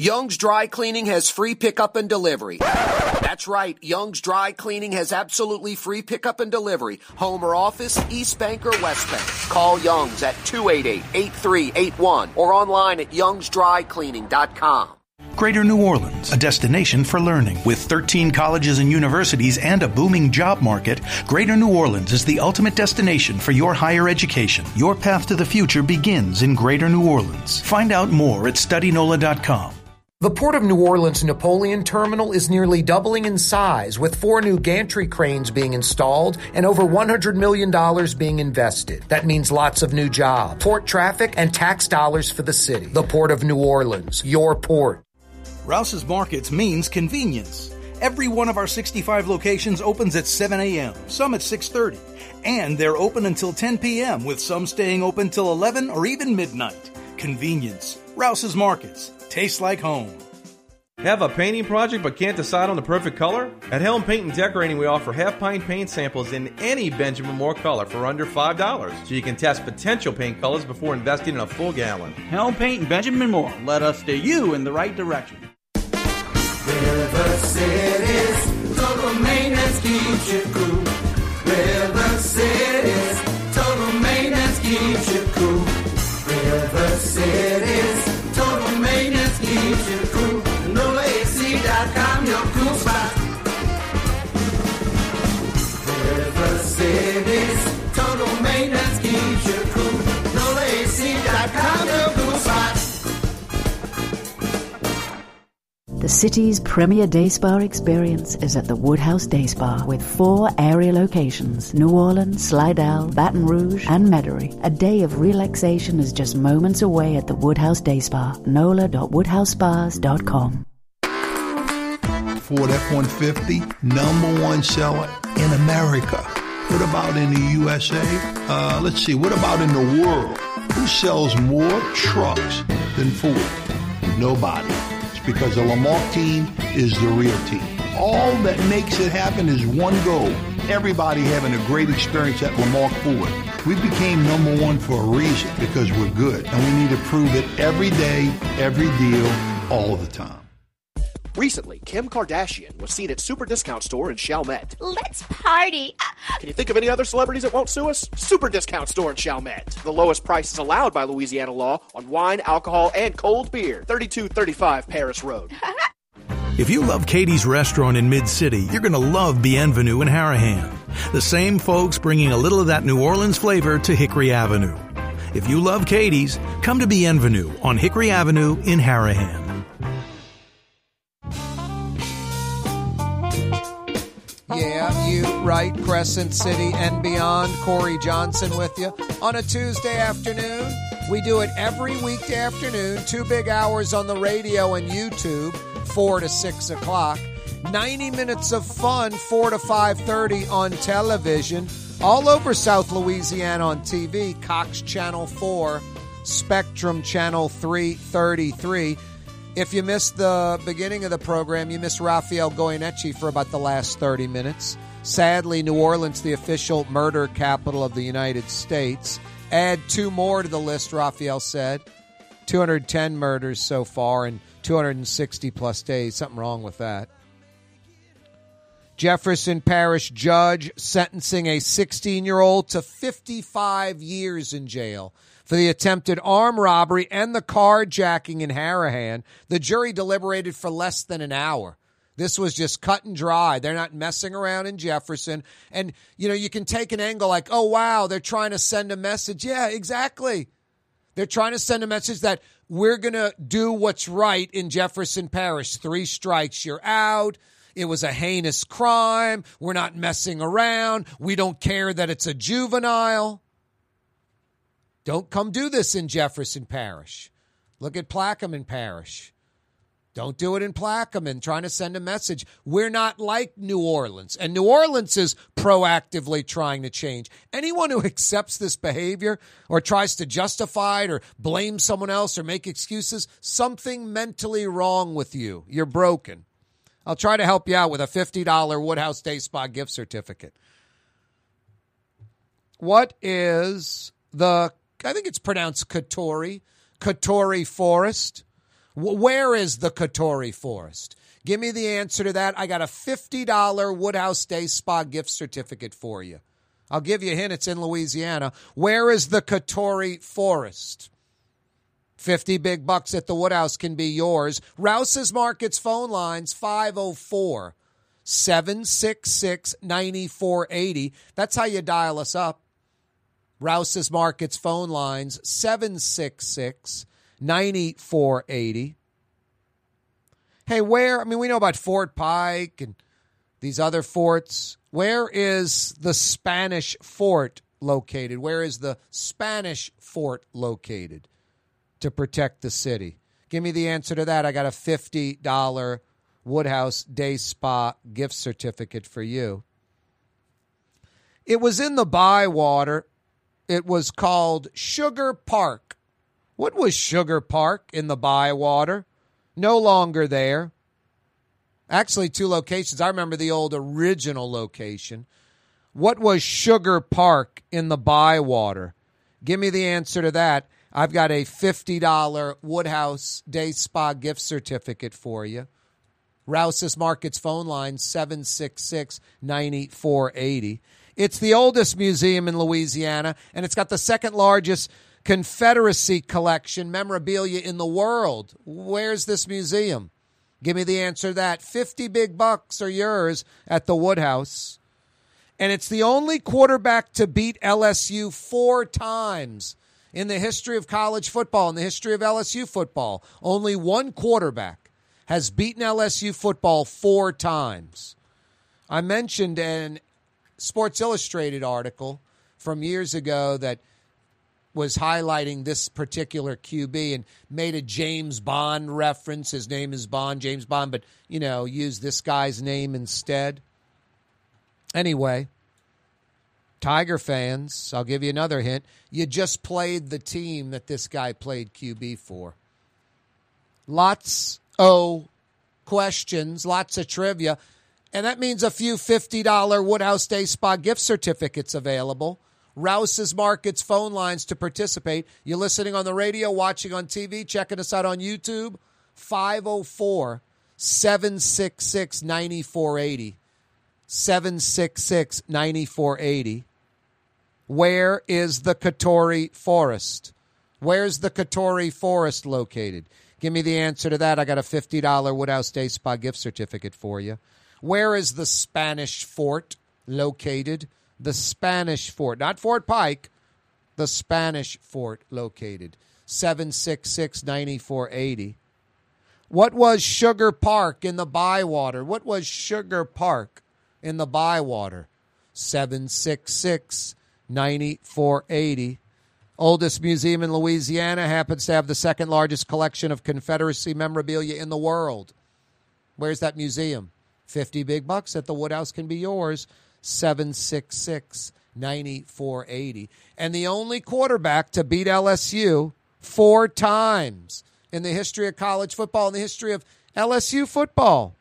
Young's Dry Cleaning has free pickup and delivery. That's right, Young's Dry Cleaning has absolutely free pickup and delivery. Home or office, East Bank or West Bank. Call Young's at 288-8381 or online at youngsdrycleaning.com. Greater New Orleans, a destination for learning. With 13 colleges and universities and a booming job market, Greater New Orleans is the ultimate destination for your higher education. Your path to the future begins in Greater New Orleans. Find out more at studynola.com. The Port of New Orleans Napoleon Terminal is nearly doubling in size, with four new gantry cranes being installed and over $100 million being invested. That means lots of new jobs, port traffic, and tax dollars for the city. The Port of New Orleans, your port. Rouse's Markets means convenience. Every one of our 65 locations opens at 7 a.m., some at 6:30, and they're open until 10 p.m. with some staying open till 11 or even midnight. Convenience. Rouse's Markets. Tastes like home. Have a painting project but can't decide on the perfect color? At Helm Paint and Decorating, we offer half pint paint samples in any Benjamin Moore color for under $5, so you can test potential paint colors before investing in a full gallon. Helm Paint and Benjamin Moore. Let us steer you in the right direction. River City's total maintenance keeps you cool. The city's premier day spa experience is at the Woodhouse Day Spa with four area locations New Orleans, Slidell, Baton Rouge, and Metairie. A day of relaxation is just moments away at the Woodhouse Day Spa. NOLA.woodhousespas.com. Ford F-150, number one seller in America. What about in the USA? Uh, let's see, what about in the world? Who sells more trucks than Ford? Nobody. It's because the Lamarque team is the real team. All that makes it happen is one goal. Everybody having a great experience at Lamarque Ford. We became number one for a reason because we're good and we need to prove it every day, every deal, all the time. Recently, Kim Kardashian was seen at Super Discount Store in Chalmette. Let's party. Can you think of any other celebrities that won't sue us? Super Discount Store in Chalmette. The lowest prices allowed by Louisiana law on wine, alcohol, and cold beer. 3235 Paris Road. If you love Katie's Restaurant in Mid City, you're going to love Bienvenue in Harahan. The same folks bringing a little of that New Orleans flavor to Hickory Avenue. If you love Katie's, come to Bienvenue on Hickory Avenue in Harahan. Yeah, you right, Crescent City and beyond. Corey Johnson with you on a Tuesday afternoon. We do it every weekday afternoon, two big hours on the radio and YouTube, four to six o'clock. 90 minutes of fun, four to 5.30 on television. All over South Louisiana on TV, Cox Channel 4, Spectrum Channel 333. If you missed the beginning of the program, you missed Rafael Goyeneche for about the last 30 minutes. Sadly, New Orleans, the official murder capital of the United States. Add two more to the list, Rafael said. 210 murders so far in 260 plus days. Something wrong with that. Jefferson Parish judge sentencing a 16 year old to 55 years in jail for the attempted armed robbery and the carjacking in Harahan. The jury deliberated for less than an hour. This was just cut and dry. They're not messing around in Jefferson. And, you know, you can take an angle like, oh, wow, they're trying to send a message. Yeah, exactly. They're trying to send a message that we're going to do what's right in Jefferson Parish. Three strikes, you're out. It was a heinous crime. We're not messing around. We don't care that it's a juvenile. Don't come do this in Jefferson Parish. Look at Plaquemine Parish. Don't do it in Plaquemine, trying to send a message. We're not like New Orleans. And New Orleans is proactively trying to change. Anyone who accepts this behavior or tries to justify it or blame someone else or make excuses, something mentally wrong with you. You're broken. I'll try to help you out with a $50 Woodhouse Day Spa gift certificate. What is the, I think it's pronounced Couturie, Couturie Forest? Where is the Couturie Forest? Give me the answer to that. I got a $50 Woodhouse Day Spa gift certificate for you. I'll give you a hint. It's in Louisiana. Where is the Couturie Forest? 50 big bucks at the Woodhouse can be yours. Rouse's Markets phone lines 504 766 9480. That's how you dial us up. Rouse's Markets phone lines 766 9480. Hey, where? I mean, we know about Fort Pike and these other forts. Where is the Spanish fort located? Where is the Spanish fort located to protect the city? Give me the answer to that. I got a $50 Woodhouse Day Spa gift certificate for you. It was in the Bywater. It was called Sugar Park. What was Sugar Park in the Bywater? No longer there. Actually, two locations. I remember the old original location. What was Sugar Park in the Bywater? Give me the answer to that. I've got a $50 Woodhouse Day Spa gift certificate for you. Rouse's Markets phone line 766 9480. It's the oldest museum in Louisiana, and it's got the second largest Confederacy collection memorabilia in the world. Where's this museum? Give me the answer to that. 50 big bucks are yours at the Woodhouse. And it's the only quarterback to beat LSU four times in the history of college football, in the history of LSU football. Only one quarterback has beaten LSU football four times. I mentioned an Sports Illustrated article from years ago that was highlighting this particular QB and made a James Bond reference. His name is Bond, James Bond, but, you know, use this guy's name instead. Anyway, Tiger fans, I'll give you another hint. You just played the team that this guy played QB for. Lots of questions, lots of trivia, and that means a few $50 Woodhouse Day Spa gift certificates available. Rouse's Markets phone lines to participate. You're listening on the radio, watching on TV, checking us out on YouTube. 504 766 9480. 766 9480. Where is the Couturie Forest? Where's the Couturie Forest located? Give me the answer to that. I got a $50 Woodhouse Day Spa gift certificate for you. Where is the Spanish fort located? The Spanish fort, not Fort Pike, the Spanish fort located. 766 9480. What was Sugar Park in the Bywater? What was Sugar Park in the Bywater? 766 9480. Oldest museum in Louisiana happens to have the second largest collection of Confederacy memorabilia in the world. Where's that museum? 50 big bucks at the Woodhouse can be yours. 766 9480. And the only quarterback to beat LSU four times in the history of college football, in the history of LSU football.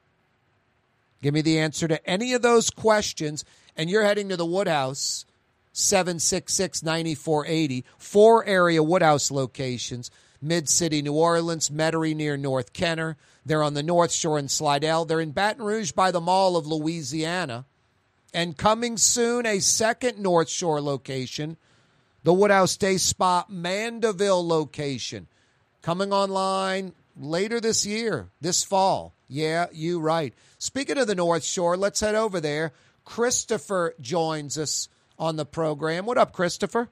Give me the answer to any of those questions, and you're heading to the Woodhouse. 766 9480. Four area Woodhouse locations Mid City, New Orleans, Metairie near North Kenner. They're on the North Shore in Slidell. They're in Baton Rouge by the Mall of Louisiana. And coming soon, a second North Shore location, the Woodhouse Day Spa Mandeville location. Coming online later this year, this fall. Yeah, you right. Speaking of the North Shore, let's head over there. Christopher joins us on the program. What up, Christopher?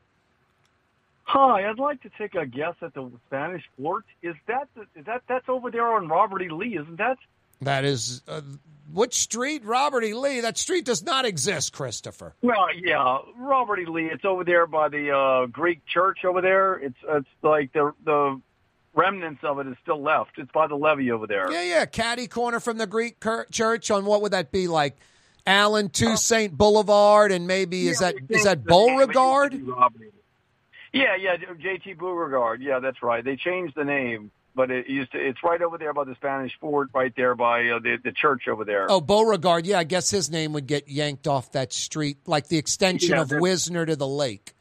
Hi, I'd like to take a guess at the Spanish Fort. Is that is that that's over there on Robert E. Lee? Isn't that? That is uh, which street? Robert E. Lee. That street does not exist, Christopher. Well, yeah, Robert E. Lee. It's over there by the uh, Greek church over there. It's it's like the the remnants of it is still left. It's by the levee over there. Yeah, yeah. Caddy corner from the Greek cur- church on what would that be like? Allen Toussaint Boulevard, and maybe is Yeah, that is that changed the name. It used to Beauregard? be Robert. Lee. Yeah, yeah, J.T. Beauregard. Yeah, that's right. They changed the name, but it used to. It's right over there by the Spanish Fort, right there by uh, the the church over there. Oh, Beauregard. Yeah, I guess his name would get yanked off that street, like the extension Yeah, of Wisner to the lake.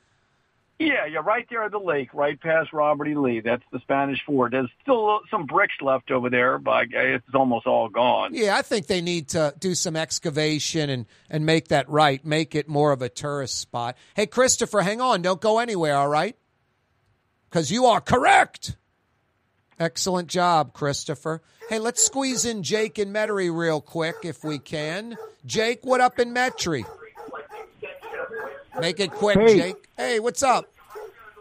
Yeah, yeah, right there at the lake, right past Robert E. Lee. That's the Spanish Fort. There's still some bricks left over there, but it's almost all gone. Yeah, I think they need to do some excavation and, and make that right, make it more of a tourist spot. Hey, Christopher, hang on. Don't go anywhere, all right? Because you are correct. Excellent job, Christopher. Hey, let's squeeze in Jake and Metairie real quick if we can. Jake, what up in Metairie? Make it quick, Hey. Jake. Hey, what's up?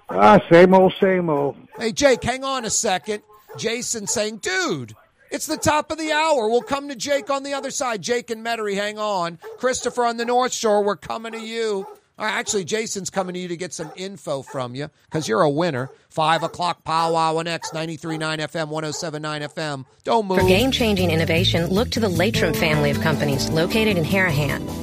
Ah, same old, same old. Hey, Jake, hang on a second. Jason saying, dude, It's the top of the hour. We'll come to Jake on the other side. Jake and Metairie, hang on. Christopher on the North Shore, we're coming to you. Uh, actually, Jason's coming to you to get some info from you because you're a winner. Five o'clock powwow on X 93.9 FM, 107.9 FM. Don't move. For game-changing innovation, look to the Laitram family of companies located in Harahan.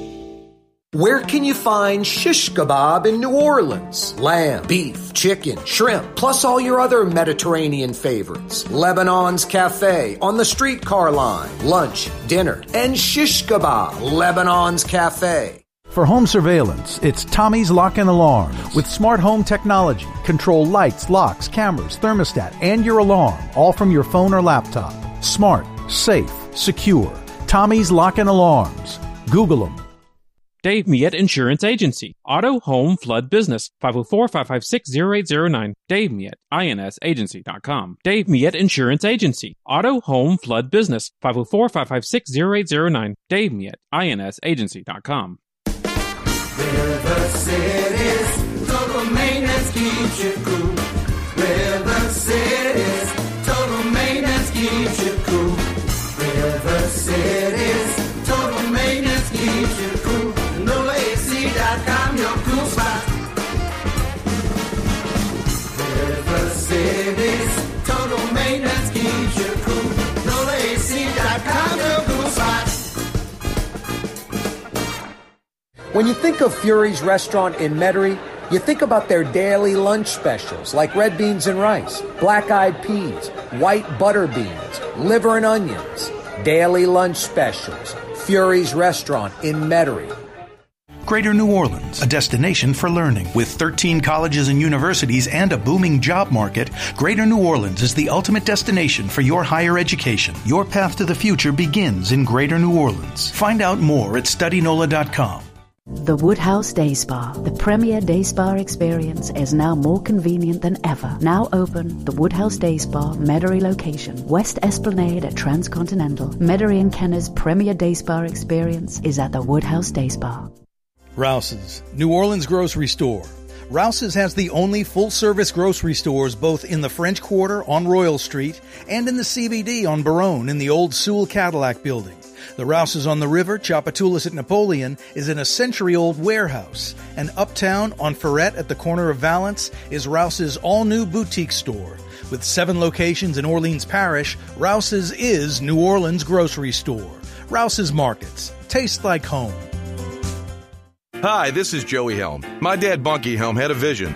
Where can you find shish kebab in New Orleans? Lamb, beef, chicken, shrimp, plus all your other Mediterranean favorites. Lebanon's Cafe on the streetcar line. Lunch, dinner, and shish kebab. Lebanon's Cafe. For home surveillance, it's Tommy's Lock and Alarm. With smart home technology, control lights, locks, cameras, thermostat, and your alarm, all from your phone or laptop. Smart, safe, secure. Tommy's Lock and Alarms. Google them. Dave Miet Insurance Agency. Auto, home, flood, business. 504-556-0809. Dave Miet, insagency.com. Dave Miet Insurance Agency. Auto, home, flood, business. 504-556-0809. Dave Miet, insagency.com. River total maintenance keeps you When you think of Fury's restaurant in Metairie, you think about their daily lunch specials like red beans and rice, black eyed peas, white butter beans, liver and onions. Daily lunch specials. Fury's restaurant in Metairie. Greater New Orleans, a destination for learning. With 13 colleges and universities and a booming job market, Greater New Orleans is the ultimate destination for your higher education. Your path to the future begins in Greater New Orleans. Find out more at studynola.com. The Woodhouse Day Spa, the premier day spa experience, is now more convenient than ever. Now open, the Woodhouse Day Spa, Metairie location, West Esplanade at Transcontinental. Metairie and Kenner's premier day spa experience is at the Woodhouse Day Spa. Rouse's, New Orleans grocery store. Rouse's has the only full service grocery stores both in the French Quarter on Royal Street and in the CBD on Baronne in the old Sewell Cadillac building. The Rouse's on the river, Tchoupitoulas at Napoleon, is in a century old warehouse. And uptown on Freret at the corner of Valence is Rouse's all new boutique store. With seven locations in Orleans Parish, Rouse's is New Orleans grocery store. Rouse's Markets. Taste like home. Hi, this is Joey Helm. My dad, Bunky Helm, had a vision.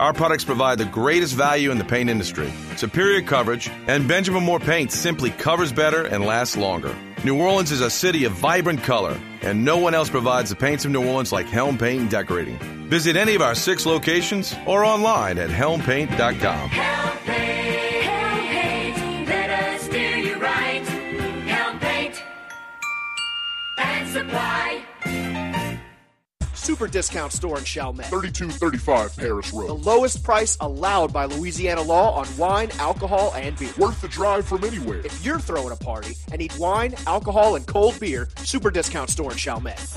our products provide the greatest value in the paint industry, superior coverage, and Benjamin Moore paint simply covers better and lasts longer. New Orleans is a city of vibrant color, and no one else provides the paints of New Orleans like Helm Paint and Decorating. Visit any of our six locations or online at helmpaint.com. Help paint, help paint, let us do you right. Help paint and supply. Super discount store in Chalmette. 3235 Paris Road. The lowest price allowed by Louisiana law on wine, alcohol, and beer. Worth the drive from anywhere. If you're throwing a party and need wine, alcohol, and cold beer, Super discount store in Chalmette.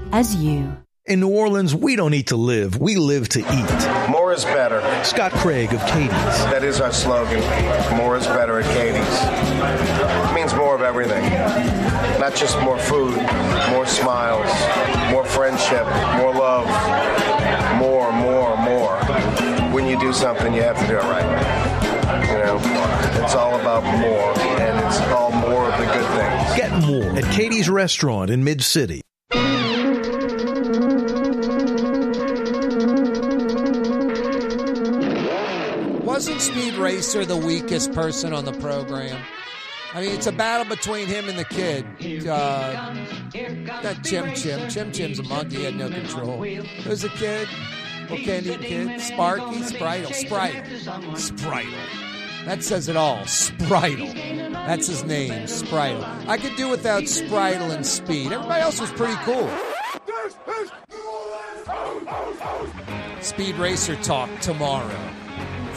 as you. In New Orleans, we don't eat to live, we live to eat. More is better. Scott Craig of Katie's. That is our slogan. More is better at Katie's. It means more of everything. Not just more food, more smiles, more friendship, more love, more, more, more. When you do something, you have to do it right. You know, it's all about more, and it's all more of the good things. Get more at Katie's Restaurant in Mid City. Wasn't Speed Racer the weakest person on the program? I mean, it's a battle between him and the kid. Uh, not Chim Chim. Chim Chim's a monkey. He had no control. Who's the kid? What candy kid? Sparky? Spritle. Spritle. Spritle. That says it all. Spritle. That's his name. Spritle. I could do without Spritle and Speed. Everybody else was pretty cool. Speed Racer Talk tomorrow.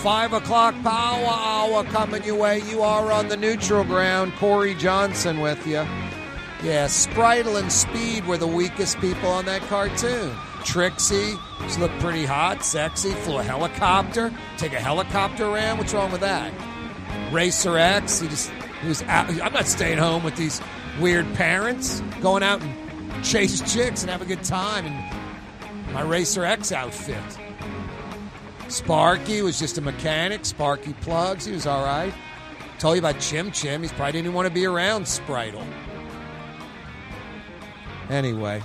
Five o'clock power hour coming your way. You are on the neutral ground. Corey Johnson with you. Yeah, Spritle and Speed were the weakest people on that cartoon. Trixie, she looked pretty hot, sexy, flew a helicopter, take a helicopter around. What's wrong with that? Racer X, he just he was out. I'm not staying home with these weird parents. Going out and chase chicks and have a good time in my Racer X outfit. Sparky was just a mechanic. Sparky plugs. He was all right. Told you about Chim Chim. He's probably didn't want to be around Spritle. Anyway,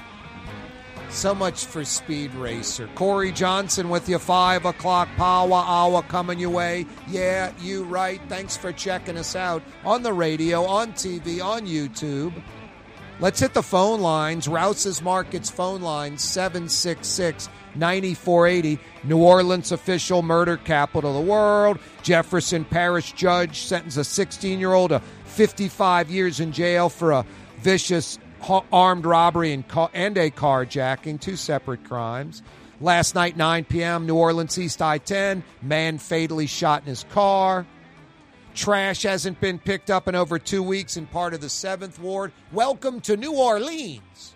so much for Speed Racer. Corey Johnson with you. Five o'clock power hour coming your way. Yeah, you right. Thanks for checking us out on the radio, on TV, on YouTube. Let's hit the phone lines. Rouse's Markets phone line 766 9480. New Orleans official murder capital of the world. Jefferson Parish judge sentenced a 16 year old to 55 years in jail for a vicious armed robbery and, ca- and a carjacking, two separate crimes. Last night, 9 p.m., New Orleans East I 10, man fatally shot in his car. Trash hasn't been picked up in over two weeks in part of the 7th Ward. Welcome to New Orleans.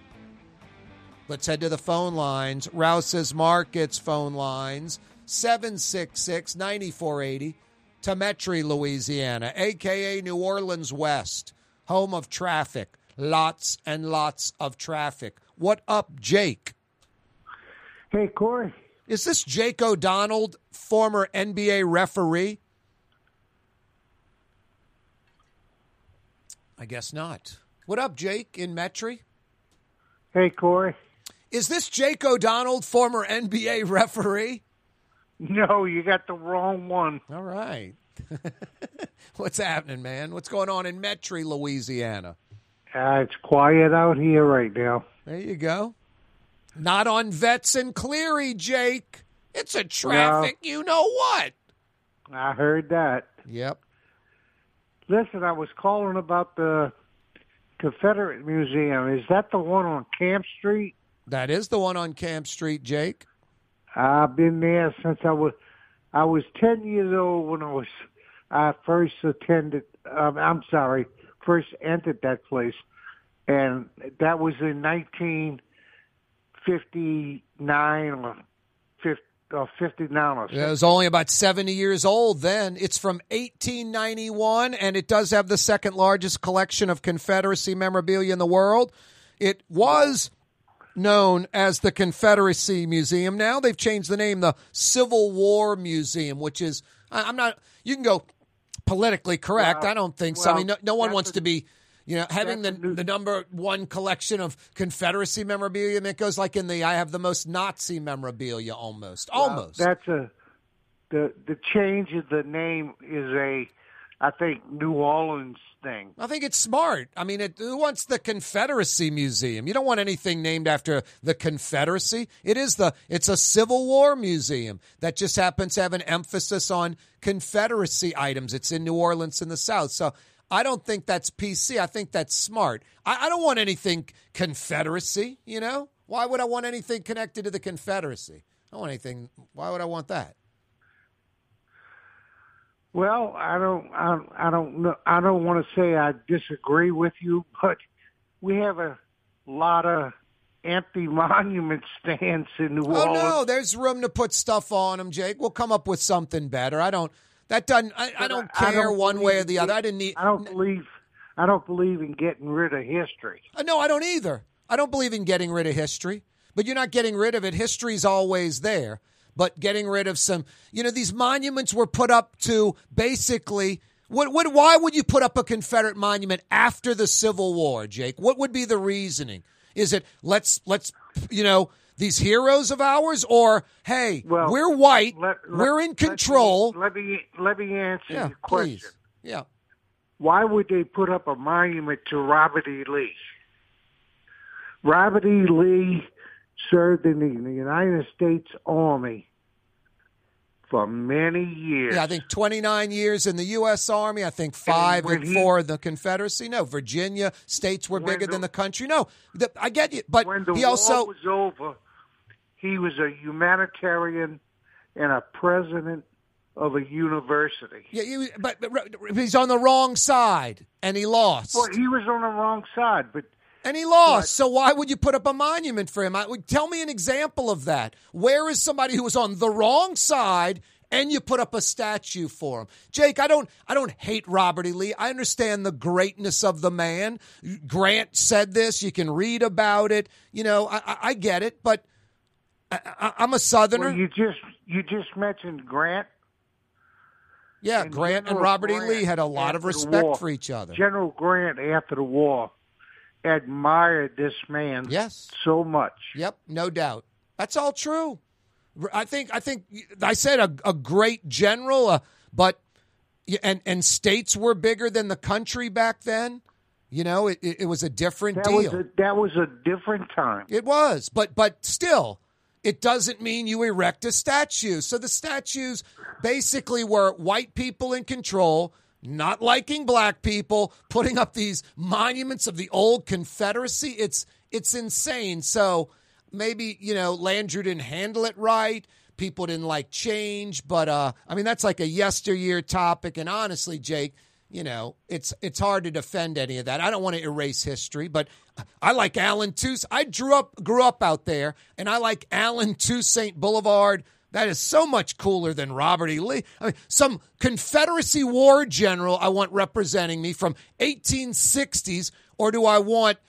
Let's head to the phone lines. Rouse's Markets phone lines 766 9480 to Metairie, Louisiana, aka New Orleans West, home of traffic. Lots and lots of traffic. What up, Jake? Hey, Corey. Is this Jake O'Donnell, former NBA referee? I guess not. What up, Jake in Metairie? Hey, Corey. Is this Jake O'Donnell, former NBA referee? No, you got the wrong one. All right. What's happening, man? What's going on in Metairie, Louisiana? Uh, it's quiet out here right now. There you go. Not on Vets and Cleary, Jake. It's a traffic, you know what? I heard that. Yep. Listen, I was calling about the Confederate Museum. Is that the one on Camp Street? That is the one on Camp Street, Jake. I've been there since I was I was ten years old when I was I first attended. Um, I'm sorry, first entered that place, and that was in 1959 or 50, or 59 or It was only about 70 years old then. It's from 1891, and it does have the second largest collection of Confederacy memorabilia in the world. It was known as the Confederacy Museum. Now they've changed the name, the Civil War Museum, which is, I'm not, you can go politically correct. Well, I don't think so. I mean, no, no one wants a- to be. You know, having the the number one collection of Confederacy memorabilia, and it goes like in the I have the most Nazi memorabilia almost, almost. That's a the the change of the name is a I think New Orleans thing. I think it's smart. I mean, it, who wants the Confederacy Museum? You don't want anything named after the Confederacy. It is the it's a Civil War museum that just happens to have an emphasis on Confederacy items. It's in New Orleans in the South, so. I don't think that's PC. I think that's smart. I, I don't want anything Confederacy, you know? Why would I want anything connected to the Confederacy? I don't want anything. Why would I want that? Well, I don't I, don't- I don't know I don't want to say I disagree with you, but we have a lot of empty monument stands in New Orleans. Oh no, there's room to put stuff on them, Jake. We'll come up with something better. I don't. That doesn't. I, I don't I care don't one way or the other. I didn't need. I don't believe. I don't believe in getting rid of history. Uh, No, I don't either. I don't believe in getting rid of history, but you're not getting rid of it. History's always there, but getting rid of some, you know, these monuments were put up to basically. What, what, why would you put up a Confederate monument after the Civil War, Jake? What would be the reasoning? Is it let's let's you know these heroes of ours, or hey, Well, we're white, let- let- we're in let me- control? Let me let me answer yeah, your question. please. Yeah. Why would they put up a monument to Robert E. Lee? Robert E. Lee served in the United States Army for many years. Yeah, I think 29 years in the U.S. Army. I think five and he- four in the Confederacy. No, Virginia states were bigger the- than the country. No, the, I get you, but when the he war also was over, he was a humanitarian and a president of a university. yeah, he, but, but he's on the wrong side and he lost. Well, he was on the wrong side, but and he lost. So why would you put up a monument for him? I, tell me an example of that. Where is somebody who was on the wrong side and you put up a statue for him? Jake, I don't I don't hate Robert E. Lee. I understand the greatness of the man. Grant said this. You can read about it. You know, I, I, I get it, but I, I, I'm a Southerner. well, you just you just mentioned Grant. yeah, and Grant and General Robert E. Lee had a lot of respect for each other. General Grant after the war admired this man yes. so much. Yep, no doubt. That's all true. I think I think I said a, a great general, uh, but and and states were bigger than the country back then. You know, it, it, was a different That deal. was a, that was a different time. It was, but but still, it doesn't mean you erect a statue. So the statues basically were white people in control, not liking black people, putting up these monuments of the old Confederacy. It's it's insane. So maybe you know Landrieu didn't handle it right. People didn't like change, but uh, I mean that's like a yesteryear topic. And honestly, Jake, you know, it's it's hard to defend any of that. I don't want to erase history, but I like Allen Toussaint. I grew up grew up out there, and I like Allen Toussaint Boulevard. That is so much cooler than Robert E. Lee. I mean, some Confederacy war general I want representing me from 1860s, or do I want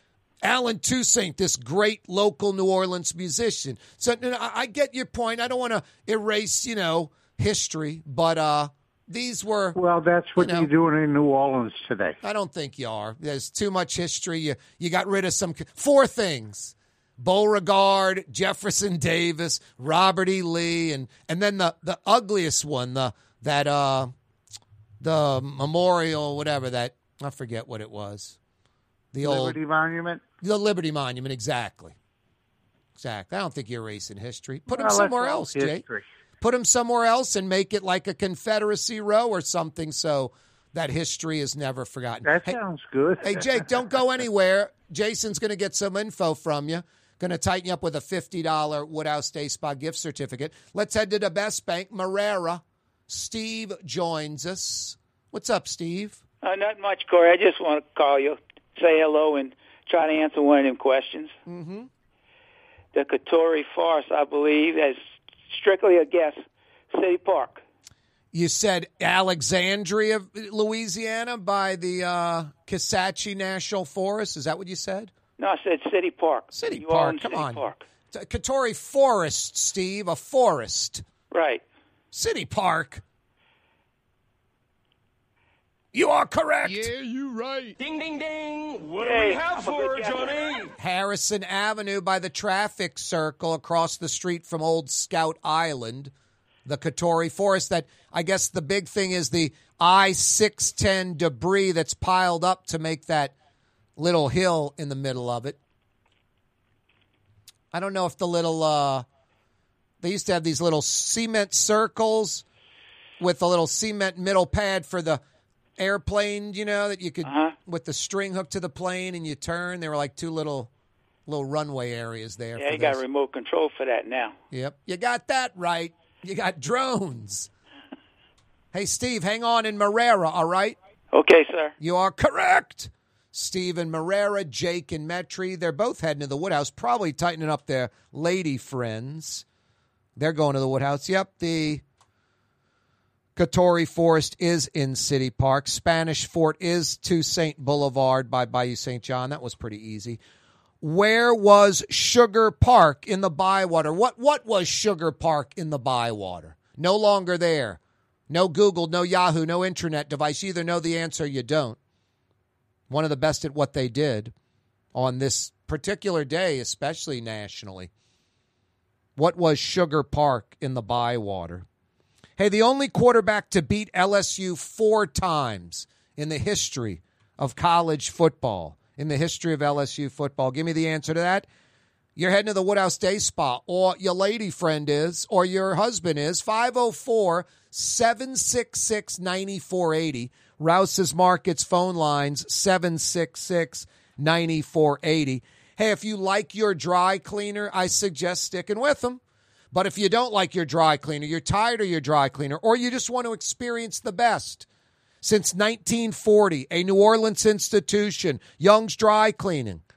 Allen Toussaint, this great local New Orleans musician? So you know, I, I get your point. I don't want to erase, you know, history, but uh, these were Well, that's what you know, you're doing in New Orleans today. I don't think you are. There's too much history. You you got rid of some four things: Beauregard, Jefferson Davis, Robert E. Lee, and and then the the ugliest one, the that uh the memorial, whatever that I forget what it was. The old Liberty Monument. the Liberty Monument, exactly. Exactly. I don't think you're erasing history. Put him Well, somewhere else, Jake. Put him somewhere else and make it like a Confederacy row or something so that history is never forgotten. That Hey- sounds good. Hey, Jake, don't go anywhere. Jason's going to get some info from you. Going to tighten you up with a $50 Woodhouse Day Spa gift certificate. Let's head to the West Bank, Marrero. Steve joins us. What's up, Steve? Uh, not much, Corey. I just want to call you, say hello, and try to answer one of them questions. Mm-hmm. The Couturie Forest, I believe, is strictly a guess. City Park. You said Alexandria, Louisiana, by the uh, National Forest. Is that what you said? No, I said City Park. City New Park. Orleans Come City on. Park. Couturie Forest, Steve. A forest. Right. City Park. You are correct. Yeah, you right. Ding, ding, ding. What Hey, do we have I'm for good her, guy. Johnny? Harrison Avenue by the traffic circle across the street from Old Scout Island, the Couturie Forest. That I guess the big thing is the I 610 debris that's piled up to make that little hill in the middle of it. I don't know if the little, uh, they used to have these little cement circles with a little cement middle pad for the airplane, you know, that you could with the string hooked to the plane and you turn. There were like two little little runway areas there. Yeah, you got remote control for that now. Yep, you got that right. You got drones. hey, Steve, hang on in Marrero, all right? Okay, sir. You are correct. Stephen Marrero, Jake and Metairie. They're both heading to the Woodhouse, probably tightening up their lady friends. They're going to the Woodhouse. Yep, the Couturie Forest is in City Park. Spanish Fort is to St. Boulevard by Bayou St. John. That was pretty easy. Where was Sugar Park in the Bywater? What what was Sugar Park in the Bywater? No longer there. No Google, no Yahoo, no internet device. You either know the answer you don't. One of the best at what they did on this particular day, especially nationally. What was Sugar Park in the Bywater? Hey, the only quarterback to beat LSU four times in the history of college football, in the history of LSU football. Give me the answer to that. You're heading to the Woodhouse Day Spa, or your lady friend is, or your husband is. 504 766 9480. Rouse's Markets phone lines 766 9480. Hey, if you like your dry cleaner, I suggest sticking with them. But if you don't like your dry cleaner, you're tired of your dry cleaner, or you just want to experience the best, since 1940, a New Orleans institution, Young's Dry Cleaning.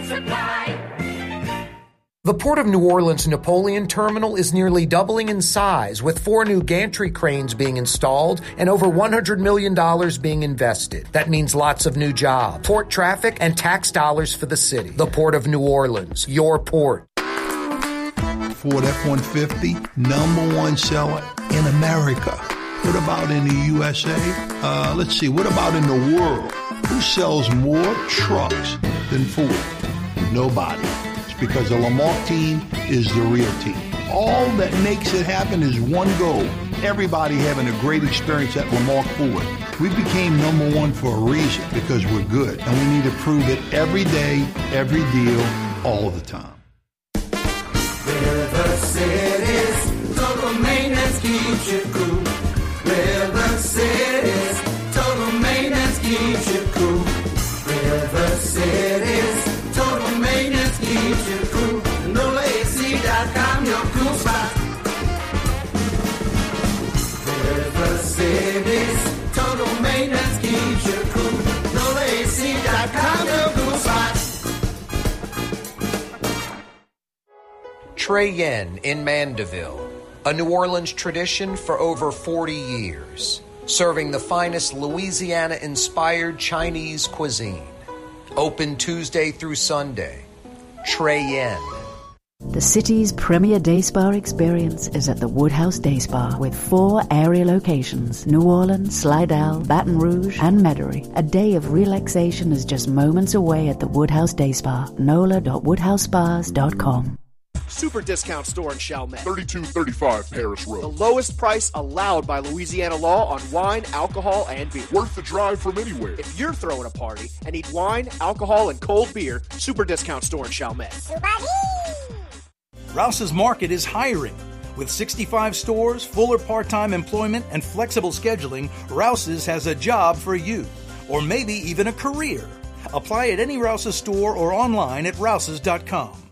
and Supply. The Port of New Orleans Napoleon Terminal is nearly doubling in size, with four new gantry cranes being installed and over $100 million being invested. That means lots of new jobs, port traffic, and tax dollars for the city. The Port of New Orleans, your port. Ford F-150, number one seller in America. What about in the USA? Uh, let's see, what about in the world? Who sells more trucks than Ford? Nobody. It's because the Lamarque team is the real team. All that makes it happen is one goal. Everybody having a great experience at Lamarque Ford. We became number one for a reason because we're good. And we need to prove it every day, every deal, all the time. River Cities, total maintenance keeps you Trey Yuen in Mandeville, a New Orleans tradition for over 40 years, serving the finest Louisiana inspired Chinese cuisine. Open Tuesday through Sunday. Trey Yuen. The city's premier day spa experience is at the Woodhouse Day Spa with four area locations New Orleans, Slidell, Baton Rouge, and Metairie. A day of relaxation is just moments away at the Woodhouse Day Spa. NOLA.woodhousespas.com. Super discount store in Chalmette. 3235 Paris Road. The lowest price allowed by Louisiana law on wine, alcohol, and beer. Worth the drive from anywhere. If you're throwing a party and need wine, alcohol, and cold beer, Super discount store in Chalmette. Rouse's Market is hiring. With 65 stores, fuller part time employment, and flexible scheduling, Rouse's has a job for you, or maybe even a career. Apply at any Rouse's store or online at rouses.com.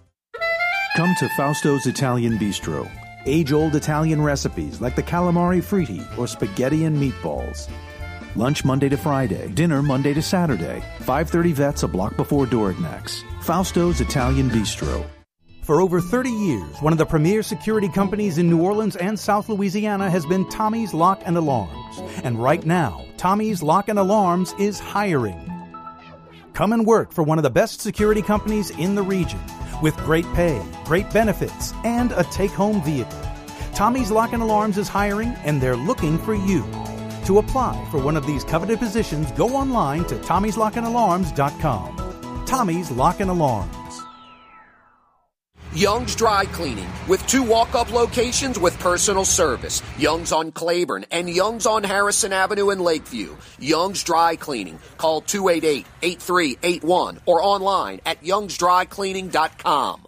Come to Fausto's Italian Bistro. Age old Italian recipes like the calamari fritti or spaghetti and meatballs. Lunch Monday to Friday, dinner Monday to Saturday. 530 vets a block before Dorignac's. Fausto's Italian Bistro. For over 30 years, one of the premier security companies in New Orleans and South Louisiana has been Tommy's Lock and Alarms. And right now, Tommy's Lock and Alarms is hiring. Come and work for one of the best security companies in the region with great pay, great benefits, and a take home vehicle. Tommy's Lock and Alarms is hiring and they're looking for you. To apply for one of these coveted positions, go online to tommy'slockandalarms.com. Tommy's Lock and Alarms. Young's Dry Cleaning with two walk-up locations with personal service. Young's on Claiborne and Young's on Harrison Avenue in Lakeview. Young's Dry Cleaning. Call 288-8381 or online at youngsdrycleaning.com.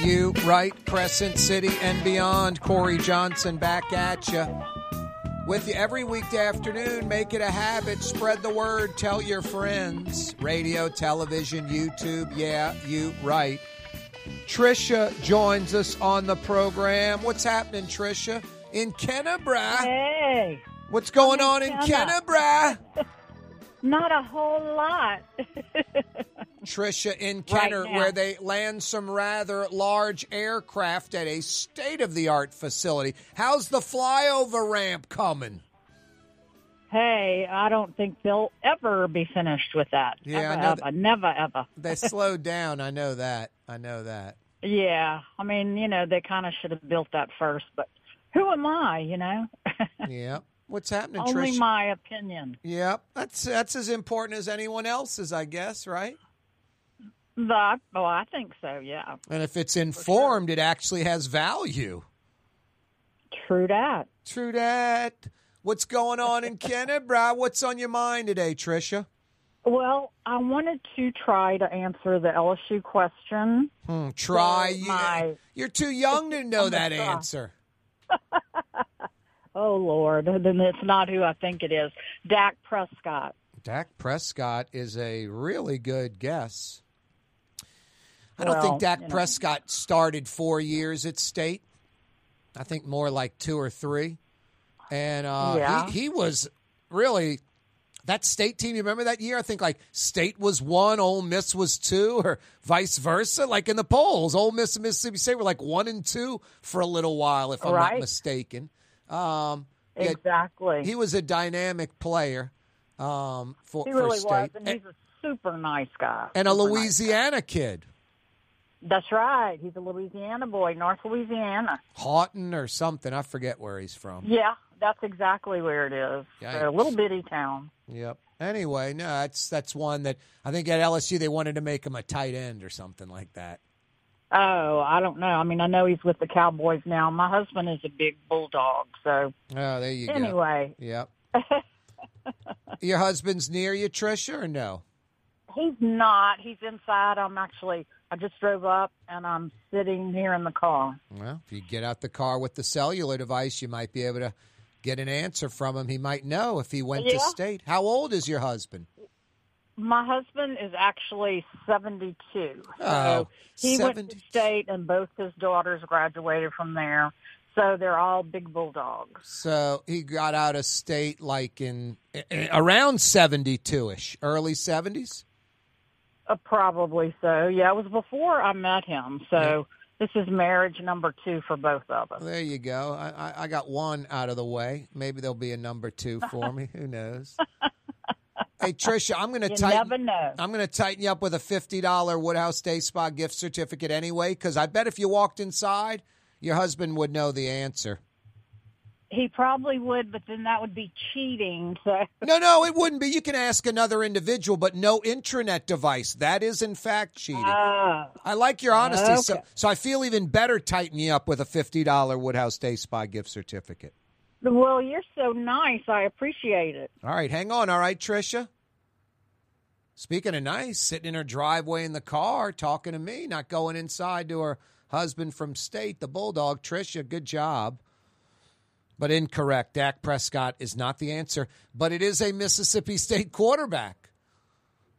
You right, Crescent City and beyond. Corey Johnson back at you. With you every weekday afternoon, make it a habit. Spread the word. Tell your friends. Radio, television, YouTube. Yeah, you right. Trisha joins us on the program. What's happening, Trisha? In Kennebra. Hey. What's going I'm on in. Kennebra? Not a whole lot. Trisha in Right Kenner, now. where they land some rather large aircraft at a state of the art facility. How's the flyover ramp coming? hey, I don't think they'll ever be finished with that. Yeah, I ever, know ever, never, ever. They slowed down. I know that. I know that. Yeah, I mean, you know, they kind of should have built that first, but who am I? You know, Yep. What's happening, only Trish? my opinion. Yep. That's that's as important as anyone else's, I guess, right? But oh, I think so. Yeah, And if it's informed, it actually has value. true that. True that. What's going on in Kennebra? What's on your mind today, Trisha? Well, I wanted to try to answer the LSU question. Hmm, try. So you, my- you're too young to know that try. answer. Oh Lord, then it's not who I think it is. Dak Prescott. Dak Prescott is a really good guess. I don't Well, think Dak you know. Prescott started four years at State. I think more like two or three. And uh, Yeah. he, he was really that State team. You remember that year? I think like State was one, Ole Miss was two, or vice versa. Like in the polls, Ole Miss and Mississippi State were like one and two for a little while, if I'm not mistaken. Um, Exactly. he was a dynamic player um, for, He for State. was, and he's a super nice guy. and a Super nice Louisiana kid, That's right. He's a Louisiana boy, North Louisiana. Haughton or something. I forget where he's from. Yeah, that's exactly where it is. A little bitty town. Yep. Anyway, no, that's that's one that I think at LSU they wanted to make him a tight end or something like that. Oh, I don't know. I mean, I know he's with the Cowboys now. My husband is a big bulldog, so Oh, there you go. anyway, Yep. Your husband's near you, Trisha, or no? he's not. He's inside. I'm actually. I just drove up and I'm sitting here in the car. Well, if you get out the car with the cellular device, you might be able to get an answer from him. He might know if he went to state. How old is your husband? My husband is actually 72. Oh, so he went to state, and both his daughters graduated from there. So they're all big bulldogs. So he got out of state like in eh, around 72 ish, early 70s. Uh, probably so. Yeah, it was before I met him. So this is marriage number two for both of us. There you go. I, I, I got one out of the way. Maybe there'll be a number two for me. Who knows? hey Trisha, I'm going to You tighten. never know. I'm going to tighten you up with a fifty dollar Woodhouse Day Spa gift certificate anyway, because I bet if you walked inside, your husband would know the answer. He probably would, but then that would be cheating. So No, no, it wouldn't be. You can ask another individual, but no intranet device. That is in fact cheating. Ah. I like your honesty, Okay. so I feel even better tightening you up with a fifty dollar Woodhouse Day Spa gift certificate. Well, you're so nice. I appreciate it. All right, hang on. All right, Trisha. Speaking of nice, sitting in her driveway in the car, talking to me, not going inside to her husband from state, the bulldog. Trisha, good job. But incorrect. Dak Prescott is not the answer, but it is a Mississippi State quarterback.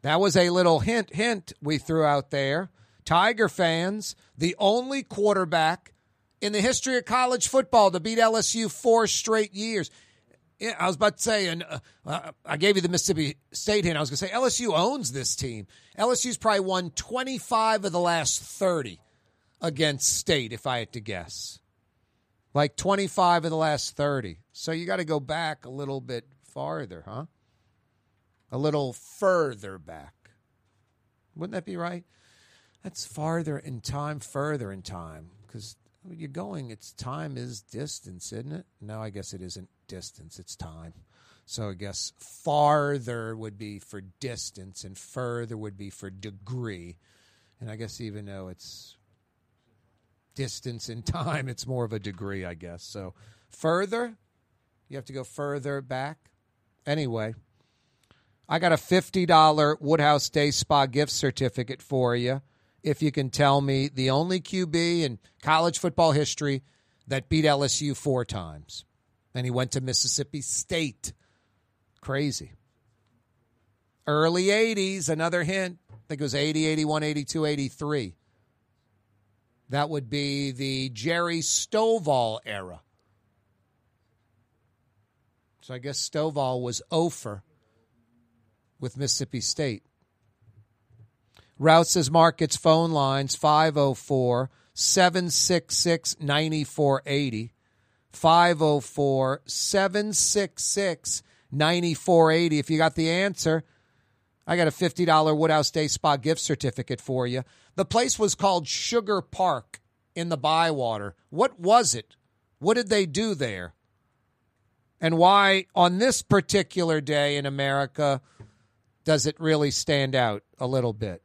That was a little hint, hint we threw out there. Tiger fans, the only quarterback in the history of college football to beat LSU four straight years. Yeah, I was about to say, and uh, uh, I gave you the Mississippi State hint. I was going to say LSU owns this team. LSU's probably won 25 of the last 30 against State, if I had to guess. Like 25 of the last 30. So you got to go back a little bit farther, huh? A little further back. Wouldn't that be right? That's farther in time, further in time. Because you're going, it's time is distance, isn't it? No, I guess it isn't distance, it's time. So I guess farther would be for distance and further would be for degree. And I guess even though it's distance in time, it's more of a degree, I guess. So further, you have to go further back. Anyway, I got a $50 Woodhouse Day Spa gift certificate for you if you can tell me the only QB in college football history that beat LSU four times. And he went to Mississippi State. Crazy. Early 80s, another hint. I think it was 80, 81, 82, 83. That would be the Jerry Stovall era. So I guess Stovall was Ofer with Mississippi State. Rouse's Markets phone lines 504 766 9480. 504 766 9480. If you got the answer, I got a $50 Woodhouse Day Spa gift certificate for you. The place was called Sugar Park in the Bywater. What was it? What did they do there? And why, on this particular day in America, does it really stand out a little bit?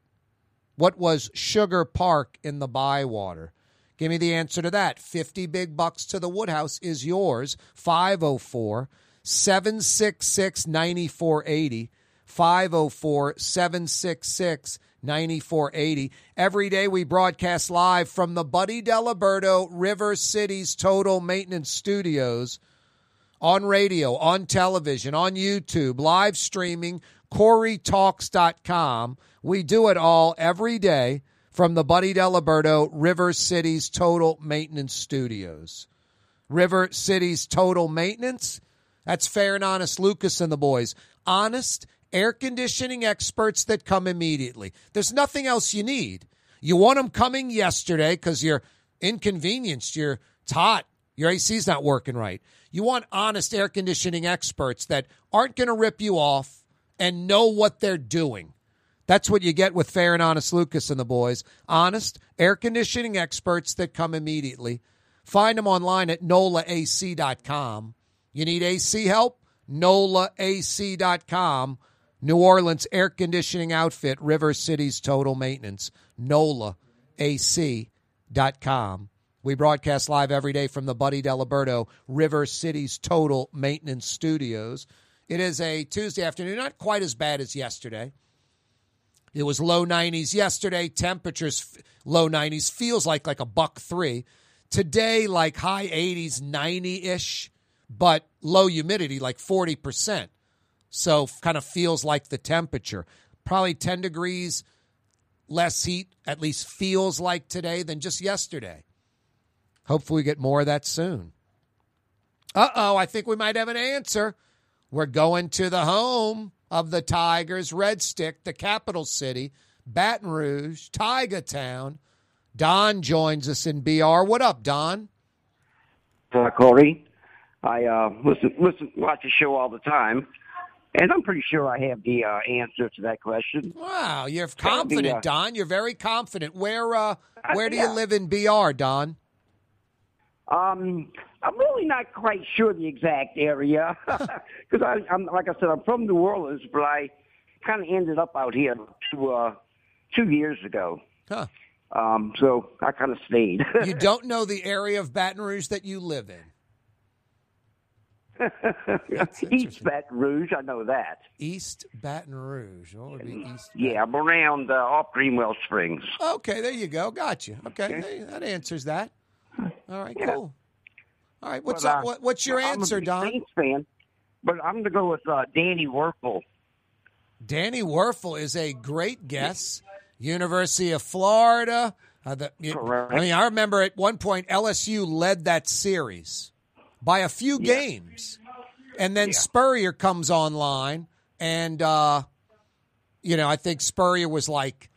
What was Sugar Park in the Bywater? Give me the answer to that. 50 big bucks to the Woodhouse is yours. 504 766 9480. 504 766 9480. Every day we broadcast live from the Buddy Diliberto River Cities Total Maintenance Studios on radio, on television, on YouTube, live streaming, CoreyTalks.com. We do it all every day from the Buddy Diliberto River Cities Total Maintenance Studios. River Cities Total Maintenance. That's fair and honest Lucas and the boys. Honest air conditioning experts that come immediately. There's nothing else you need. You want them coming yesterday because you're inconvenienced. You're hot. Your AC's not working right. You want honest air conditioning experts that aren't going to rip you off and know what they're doing. That's what you get with Fair and Honest Lucas and the boys. Honest air conditioning experts that come immediately. Find them online at nolaac.com. You need AC help? nolaac.com. New Orleans air conditioning outfit, River City's Total Maintenance, nolaac.com. We broadcast live every day from the Buddy Diliberto River City's Total Maintenance Studios. It is a Tuesday afternoon, not quite as bad as yesterday. It was low 90s yesterday. Temperatures low 90s feels like like a buck 3. Today like high 80s, 90ish, but low humidity like 40%. So kind of feels like the temperature. Probably 10 degrees less heat at least feels like today than just yesterday. Hopefully we get more of that soon. Uh-oh, I think we might have an answer. We're going to the home of the Tigers, Red Stick, the capital city, Baton Rouge, Tiger Town. Don joins us in BR. What up, Don? uh, Corey. I uh, listen, listen, watch the show all the time, and I'm pretty sure I have the uh, answer to that question. Wow, you're confident, uh, Don. You're very confident. Where uh where do you live in BR, Don? Um, I'm really not quite sure the exact area because I'm like I said, I'm from New Orleans, but I kind of ended up out here two uh, two years ago. Huh. Um, so I kind of stayed. you don't know the area of Baton Rouge that you live in. East Baton Rouge, I know that. East Baton Rouge. What would be East? Yeah, I'm around uh, off Greenwell Springs. Okay, there you go. Got you. Okay, Okay. that answers that. All right, Yeah. cool. All right, what's But, up? uh, What, what's your I'm a answer, Don? Saints fan, but I'm going to go with uh, Danny Wuerffel. Danny Wuerffel is a great guess. University of Florida. Uh, the, Correct. I mean, I remember at one point LSU led that series by a few games. And then Spurrier comes online, and uh, you know, I think Spurrier was like,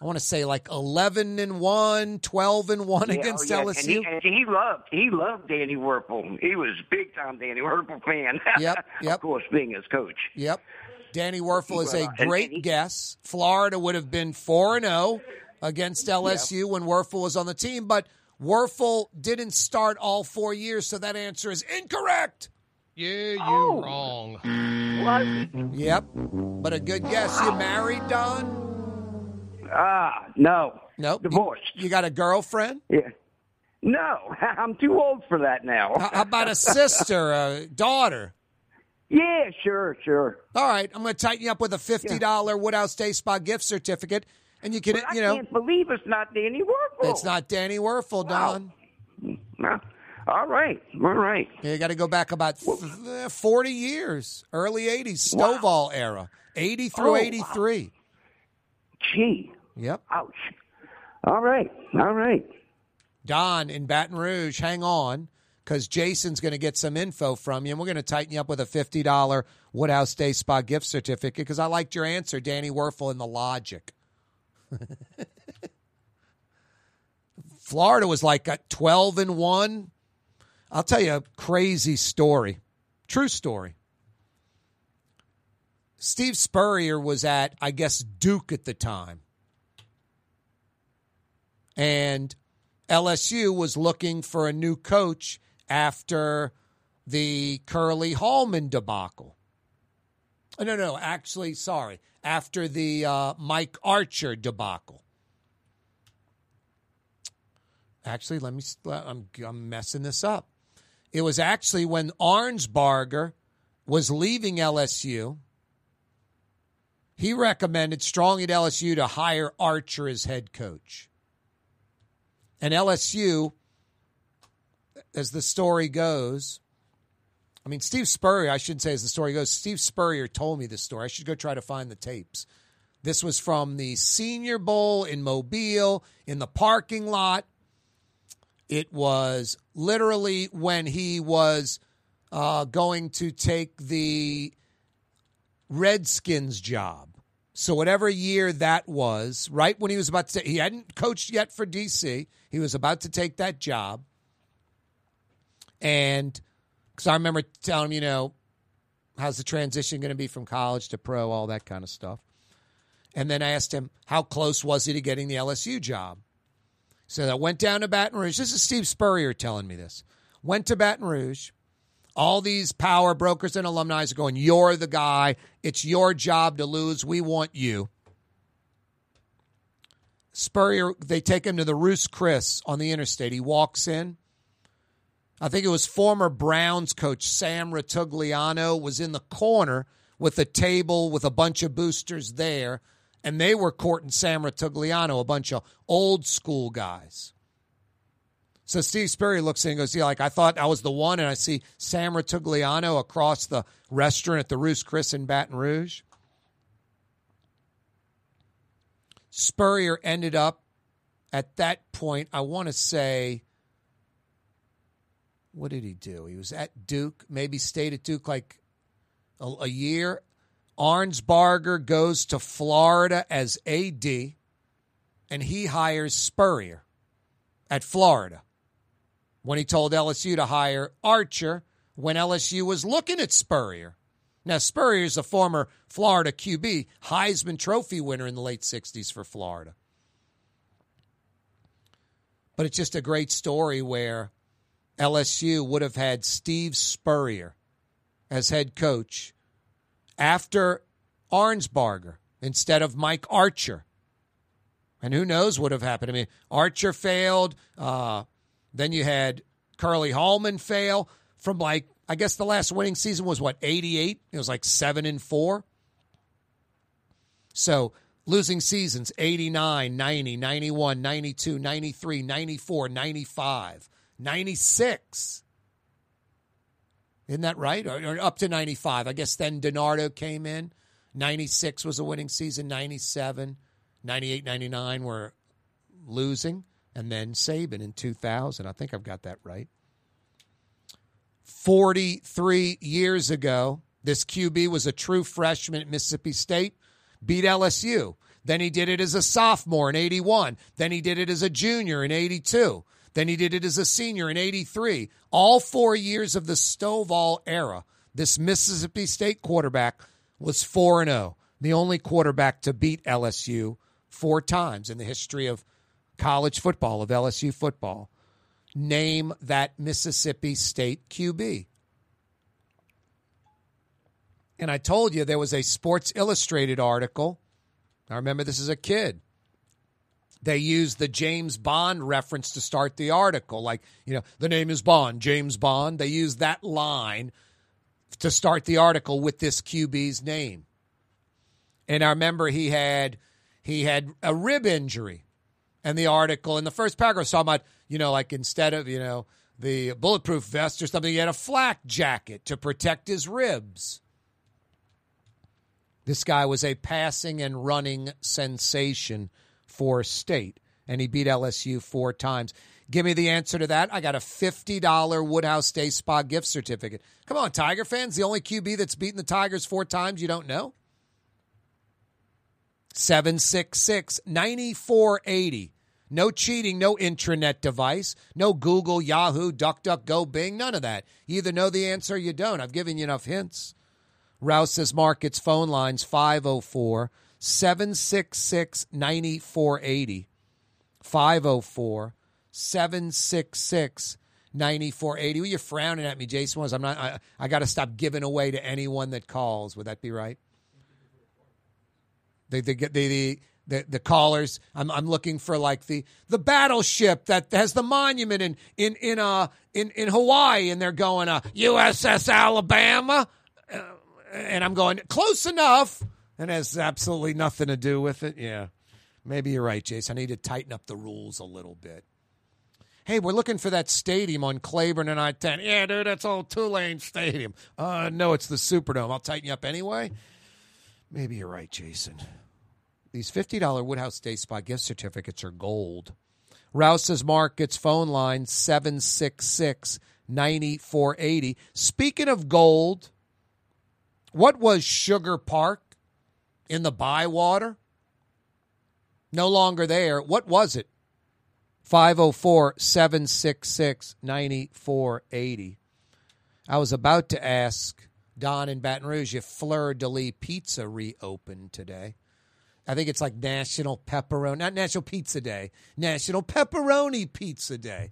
I want to say like eleven and one, 12 and one Yeah, against oh, yeah. LSU. And he, and he loved he loved Danny Wuerffel. He was big time Danny Wuerffel fan. Yep, yep. Of course, being his coach. Yep. Danny Wuerffel is a and- great guess. Florida would have been 4 and 0 against LSU when Wuerffel was on the team, but Wuerffel didn't start all 4 years, so that answer is incorrect. Yeah, you're Oh. wrong. Yep. But a good guess. You married, Don? Ah, no. Nope. Divorced. You got a girlfriend? Yeah. No, I'm too old for that now. How how about a sister, a daughter? Yeah, sure, sure. All right, I'm going to tighten you up with a $50 Woodhouse Day Spa gift certificate, and you can, But I you know, can't believe it's not Danny Wuerffel. it's not Danny Wuerffel, Don. No. All right, all right. You got to go back about 40 years, early 80s, Stovall era, 80 through Oh, wow. 83. Gee. Yep. Ouch. All right, all right. Don in Baton Rouge, hang on, because Jason's going to get some info from you, and we're going to tighten you up with a $50 Woodhouse Day Spa gift certificate because I liked your answer, Danny Wuerffel, and the logic. Florida was like at 12 and 1. I'll tell you a crazy story. True story. Steve Spurrier was at, I guess, Duke at the time. And LSU was looking for a new coach after the Curley Hallman debacle. Oh, no, no, actually, sorry. After the uh, Mike Archer debacle. Actually, let me. I'm, I'm messing this up. It was actually when Arnsparger was leaving LSU. He recommended strongly to LSU to hire Archer as head coach. And LSU, as the story goes, I mean, Steve Spurrier, I shouldn't say as the story goes, Steve Spurrier told me this story. I should go try to find the tapes. This was from the Senior Bowl in Mobile in the parking lot. It was literally when he was uh, going to take the Redskins job. So whatever year that was, right when he was about to, he hadn't coached yet for DC. He was about to take that job, and because I remember telling him, you know, how's the transition going to be from college to pro, all that kind of stuff. And then I asked him how close was he to getting the LSU job. So I went down to Baton Rouge. This is Steve Spurrier telling me this. Went to Baton Rouge. All these power brokers and alumni are going, You're the guy. It's your job to lose. We want you. Spurrier, they take him to the Ruth's Chris on the interstate. He walks in. I think it was former Browns coach Sam Rutigliano was in the corner with a table with a bunch of boosters there, and they were courting Sam Rutigliano, a bunch of old school guys. So Steve Spurrier looks in and goes, Yeah, like I thought I was the one, and I see Sam Rutigliano across the restaurant at the Ruth's Chris in Baton Rouge. Spurrier ended up at that point, I want to say, what did he do? He was at Duke, maybe stayed at Duke like a, a year. Arnsparger goes to Florida as AD, and he hires Spurrier at Florida when he told LSU to hire Archer when LSU was looking at Spurrier. Now, Spurrier is a former Florida QB, Heisman Trophy winner in the late 60s for Florida. But it's just a great story where LSU would have had Steve Spurrier as head coach after Arnsparger instead of Mike Archer. And who knows what would have happened? I mean, Archer failed. Uh, then you had Curley Hallman fail from like I guess the last winning season was what 88. It was like 7 and 4. So, losing seasons 89, 90, 91, 92, 93, 94, 95, 96. Isn't that right? Or, or up to 95. I guess then DiNardo came in. 96 was a winning season, 97, 98, 99 were losing, and then Saban in 2000. I think I've got that right. 43 years ago, this QB was a true freshman at Mississippi State, beat LSU. Then he did it as a sophomore in 81. Then he did it as a junior in 82. Then he did it as a senior in 83. All four years of the Stovall era, this Mississippi State quarterback was 4 0, the only quarterback to beat LSU four times in the history of college football, of LSU football. Name that Mississippi State QB. And I told you there was a Sports Illustrated article. I remember this as a kid. They use the James Bond reference to start the article. Like, you know, the name is Bond, James Bond. They use that line to start the article with this QB's name. And I remember he had he had a rib injury. And the article in the first paragraph talking about, you know, like instead of, you know, the bulletproof vest or something, he had a flak jacket to protect his ribs. This guy was a passing and running sensation for state, and he beat LSU four times. Give me the answer to that. I got a $50 Woodhouse Day Spa gift certificate. Come on, Tiger fans. The only QB that's beaten the Tigers four times you don't know? 766 9480. No cheating, no intranet device, no Google, Yahoo, DuckDuckGo, Bing, none of that. You either know the answer or you don't. I've given you enough hints. Rouse's Markets phone lines 504 766 9480. 504 766 9480. Well, you're frowning at me, Jason. Was I'm not. I, I got to stop giving away to anyone that calls. Would that be right? They they get the the the, the callers. I'm I'm looking for like the the battleship that has the monument in in in uh in in Hawaii, and they're going uh USS Alabama, uh, and I'm going close enough, and has absolutely nothing to do with it. Yeah, maybe you're right, Jason. I need to tighten up the rules a little bit. Hey, we're looking for that stadium on Claiborne and I 10. Yeah, dude, that's old Tulane Stadium. Uh, no, it's the Superdome. I'll tighten you up anyway. Maybe you're right, Jason. These $50 Woodhouse Day Spa gift certificates are gold. Rouse's Markets phone line 766 9480. Speaking of gold, what was Sugar Park in the Bywater? No longer there. What was it? 504 766 9480. I was about to ask Don in Baton Rouge if Fleur de Lis Pizza reopened today. I think it's like National Pepperoni, not National Pizza Day, National Pepperoni Pizza Day.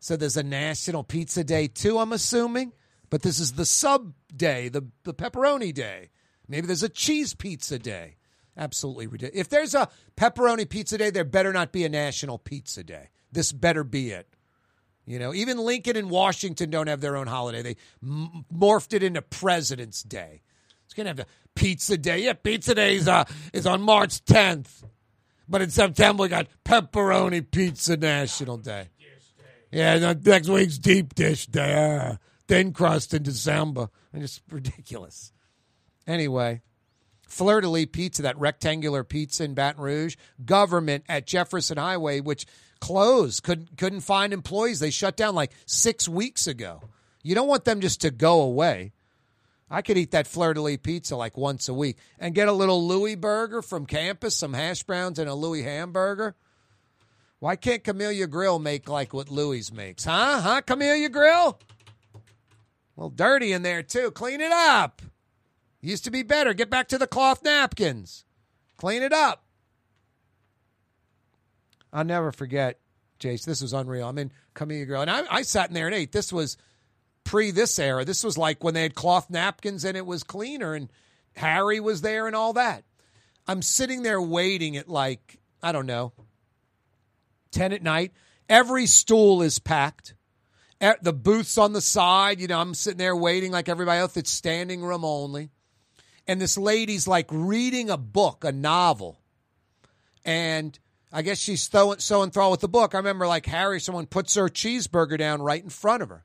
So there's a National Pizza Day too, I'm assuming. But this is the sub day, the, the pepperoni day. Maybe there's a cheese pizza day. Absolutely ridiculous. If there's a pepperoni pizza day, there better not be a National Pizza Day. This better be it. You know, even Lincoln and Washington don't have their own holiday. They m- morphed it into President's Day. It's going to have the Pizza Day. Yeah, Pizza Day is, uh, is on March 10th. But in September, we got Pepperoni Pizza National Day. Yeah, next week's Deep Dish Day. Ah, thin crust in December. And it's ridiculous. Anyway, Fleur de Lis Pizza, that rectangular pizza in Baton Rouge, government at Jefferson Highway, which closed, couldn't couldn't find employees. They shut down like six weeks ago. You don't want them just to go away. I could eat that Fleur de Lis pizza like once a week and get a little Louis burger from campus, some hash browns and a Louis hamburger. Why can't Camellia Grill make like what Louis makes? Huh? Huh? Camellia Grill? Well, dirty in there too. Clean it up. Used to be better. Get back to the cloth napkins. Clean it up. I'll never forget, Jace. This was unreal. I'm in Camellia Grill, and I, I sat in there and ate. This was pre this era. This was like when they had cloth napkins and it was cleaner, and Harry was there and all that. I'm sitting there waiting at like I don't know, ten at night. Every stool is packed. The booths on the side, you know, I'm sitting there waiting like everybody else. It's standing room only. And this lady's like reading a book, a novel. And I guess she's so, so enthralled with the book. I remember like Harry, someone puts her cheeseburger down right in front of her.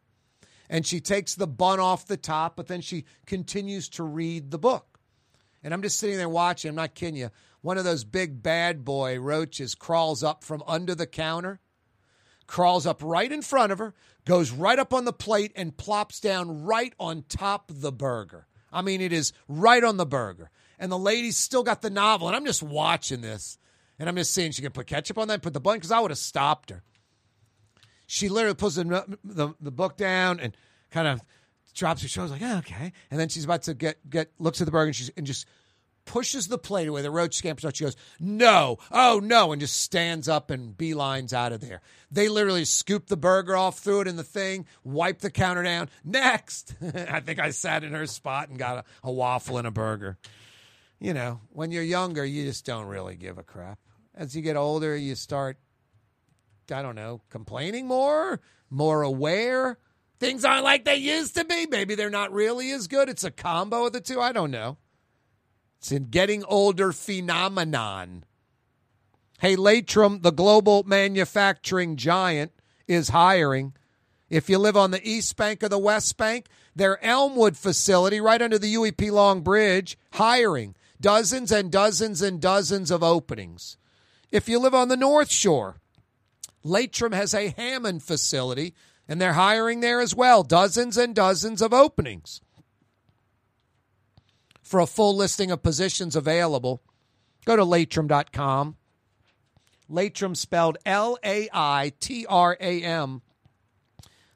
And she takes the bun off the top, but then she continues to read the book. And I'm just sitting there watching. I'm not kidding you. One of those big bad boy roaches crawls up from under the counter, crawls up right in front of her, goes right up on the plate, and plops down right on top of the burger. I mean, it is right on the burger. And the lady's still got the novel, and I'm just watching this, and I'm just seeing she can put ketchup on that, put the bun, because I would have stopped her. She literally puts the, the, the book down and kind of drops her shoulders, like, "Oh, okay. And then she's about to get, get looks at the burger, and, she's, and just pushes the plate away. The roach scampers out. She goes, no, oh no, and just stands up and beelines out of there. They literally scoop the burger off, threw it in the thing, wipe the counter down. Next. I think I sat in her spot and got a, a waffle and a burger. You know, when you're younger, you just don't really give a crap. As you get older, you start, I don't know, complaining more, more aware. Things aren't like they used to be. Maybe they're not really as good. It's a combo of the two. I don't know. It's a getting older phenomenon. Hey, Laitram, the global manufacturing giant, is hiring. If you live on the East Bank or the West Bank, their Elmwood facility right under the UEP Long Bridge, hiring dozens and dozens and dozens of openings. If you live on the North Shore, Laitram has a Hammond facility, and they're hiring there as well. Dozens and dozens of openings. For a full listing of positions available, go to laitram.com. Laitram spelled L A I T R A M.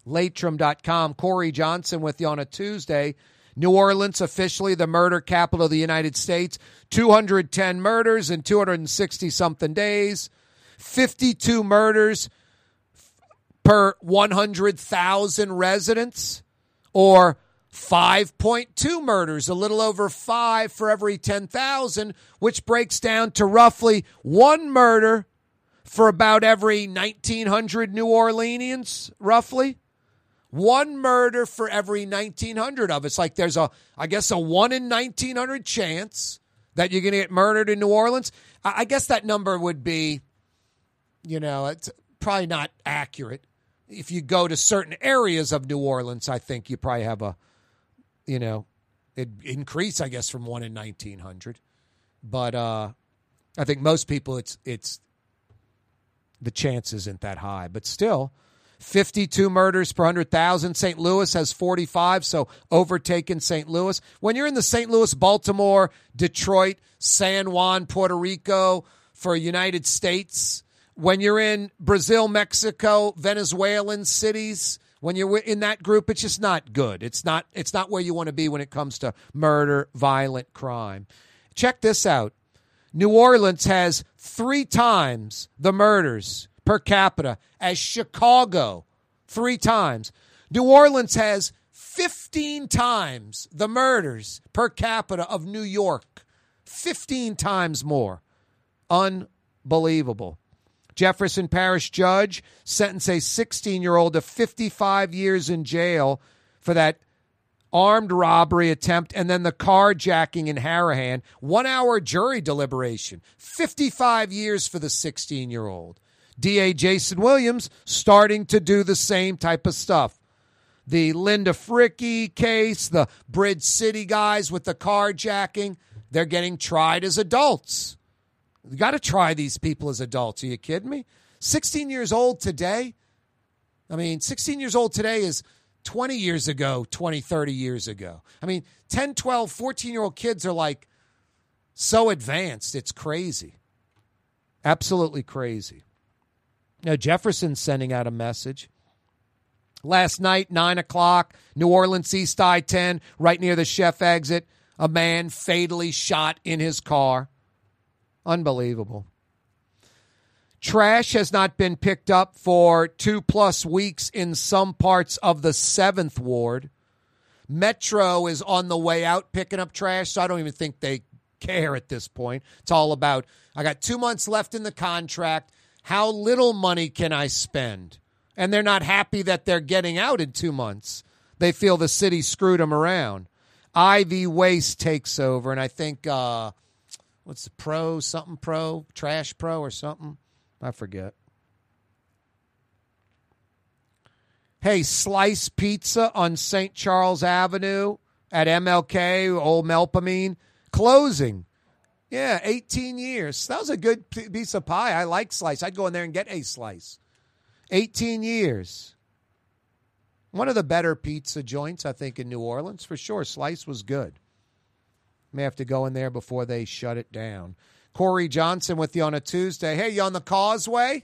Laitram.com. Corey Johnson with you on a Tuesday. New Orleans, officially the murder capital of the United States. 210 murders in 260 something days. 52 murders per 100,000 residents, or 5.2 murders, a little over five for every 10,000, which breaks down to roughly one murder for about every 1,900 New Orleanians, roughly. One murder for every 1,900 of us. Like there's a, I guess, a one in 1,900 chance that you're going to get murdered in New Orleans. I I guess that number would be, you know, it's probably not accurate. If you go to certain areas of New Orleans, I think you probably have a, you know, it increase, I guess, from one in 1,900. But uh, I think most people, it's, it's, the chance isn't that high. But still, 52 murders per 100,000. St. Louis has 45, so overtaken St. Louis. When you're in the St. Louis, Baltimore, Detroit, San Juan, Puerto Rico for United States, when you're in Brazil, Mexico, Venezuelan cities, when you're in that group, it's just not good. It's not it's not where you want to be when it comes to murder, violent crime. Check this out. New Orleans has three times the murders per capita as Chicago, three times. New Orleans has 15 times the murders per capita of New York, 15 times more. Unbelievable. Jefferson Parish judge sentenced a 16 year old to 55 years in jail for that armed robbery attempt and then the carjacking in Harahan. One hour jury deliberation. 55 years for the 16 year old. DA Jason Williams starting to do the same type of stuff. The Linda Frickey case, the Bridge City guys with the carjacking, they're getting tried as adults. You got to try these people as adults. Are you kidding me? 16 years old today? I mean, 16 years old today is 20 years ago, 20, 30 years ago. I mean, 10, 12, 14 year old kids are like so advanced. It's crazy. Absolutely crazy. Now, Jefferson's sending out a message. Last night, 9 o'clock, New Orleans East I 10, right near the chef exit, a man fatally shot in his car. Unbelievable. Trash has not been picked up for two plus weeks in some parts of the seventh ward. Metro is on the way out picking up trash, so I don't even think they care at this point. It's all about I got two months left in the contract. How little money can I spend? And they're not happy that they're getting out in two months. They feel the city screwed them around. Ivy Waste takes over, and I think uh, what's the pro something pro trash pro or something? I forget. Hey slice pizza on st charles avenue at mlk old melpomene. Closing. Yeah 18 years. That was a good piece of pie. I like slice. I'd go in there and get a slice. 18 years. One of the better pizza joints, I think, in New Orleans for sure. Slice was good. May have to go in there before they shut it down. Corey Johnson with you on a Tuesday. Hey, you on the causeway?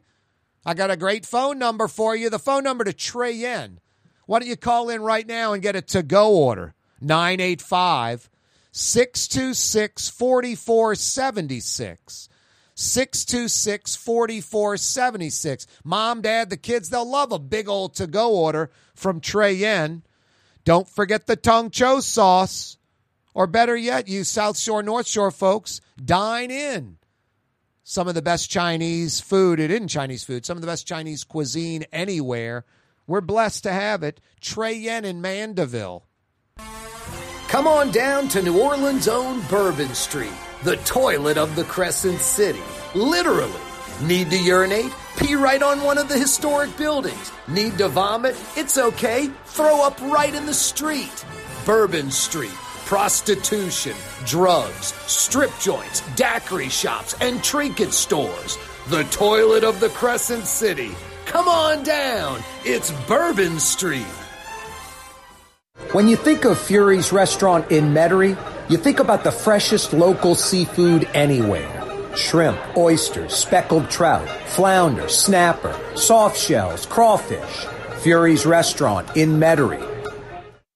I got a great phone number for you. The phone number to Trey Yuen. Why don't you call in right now and get a to go order? 985 626 4476. 626 4476. Mom, dad, the kids, they'll love a big old to go order from Trey Yuen. Don't forget the Tung Cho sauce. Or better yet, you South Shore, North Shore folks, dine in. Some of the best Chinese food, it isn't Chinese food, some of the best Chinese cuisine anywhere. We're blessed to have it. Trey Yuen in Mandeville. Come on down to New Orleans' own Bourbon Street, the toilet of the Crescent City. Literally. Need to urinate? Pee right on one of the historic buildings. Need to vomit? It's okay. Throw up right in the street. Bourbon Street. Prostitution, drugs, strip joints, daiquiri shops, and trinket stores. The toilet of the Crescent City. Come on down. It's Bourbon Street. When you think of Fury's restaurant in Metairie, you think about the freshest local seafood anywhere. Shrimp, oysters, speckled trout, flounder, snapper, soft shells, crawfish. Fury's restaurant in Metairie.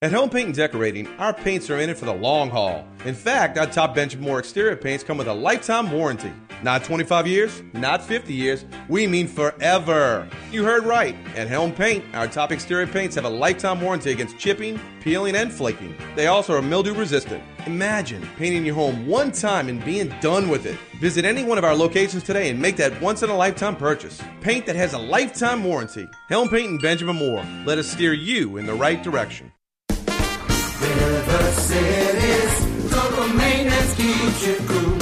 At Helm Paint and Decorating, our paints are in it for the long haul. In fact, our top Benjamin Moore exterior paints come with a lifetime warranty. Not 25 years, not 50 years, we mean forever. You heard right. At Helm Paint, our top exterior paints have a lifetime warranty against chipping, peeling, and flaking. They also are mildew resistant. Imagine painting your home one time and being done with it. Visit any one of our locations today and make that once in a lifetime purchase. Paint that has a lifetime warranty. Helm Paint and Benjamin Moore. Let us steer you in the right direction. River City's total maintenance keeps you cool.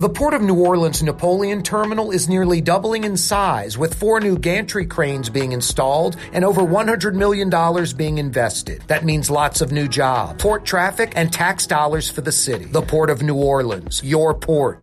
The Port of New Orleans Napoleon Terminal is nearly doubling in size, with four new gantry cranes being installed and over $100 million being invested. That means lots of new jobs, port traffic, and tax dollars for the city. The Port of New Orleans, your port.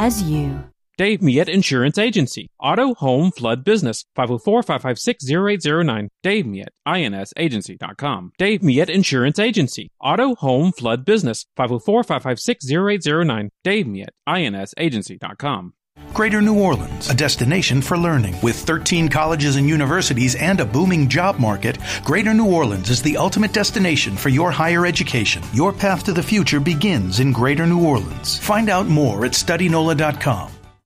as you. Dave Miet Insurance Agency. Auto, home, flood, business. 504-556-0809. Dave Miet, insagency.com. Dave Miet Insurance Agency. Auto, home, flood, business. 504-556-0809. Dave Miet, insagency.com. Greater New Orleans, a destination for learning. With 13 colleges and universities and a booming job market, Greater New Orleans is the ultimate destination for your higher education. Your path to the future begins in Greater New Orleans. Find out more at studynola.com.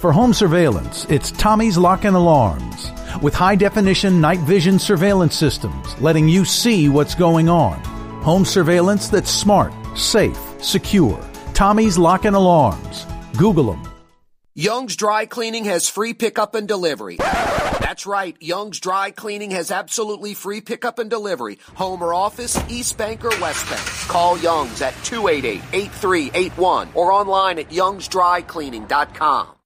For home surveillance, it's Tommy's Lock and Alarms. With high definition night vision surveillance systems letting you see what's going on. Home surveillance that's smart, safe, secure. Tommy's Lock and Alarms. Google them. Young's Dry Cleaning has free pickup and delivery. That's right, Young's Dry Cleaning has absolutely free pickup and delivery. Home or office, East Bank or West Bank. Call Young's at 288-8381 or online at youngsdrycleaning.com.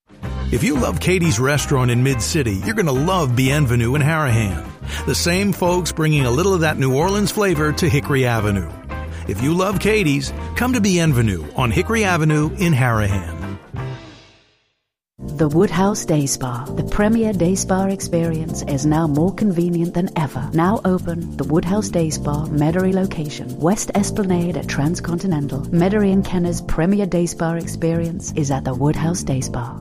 If you love Katie's Restaurant in Mid City, you're going to love Bienvenue in Harahan. The same folks bringing a little of that New Orleans flavor to Hickory Avenue. If you love Katie's, come to Bienvenue on Hickory Avenue in Harahan. The Woodhouse Day Spa, the premier day spa experience, is now more convenient than ever. Now open, the Woodhouse Day Spa, Metairie location, West Esplanade at Transcontinental. Metairie and Kenner's premier day spa experience is at the Woodhouse Day Spa.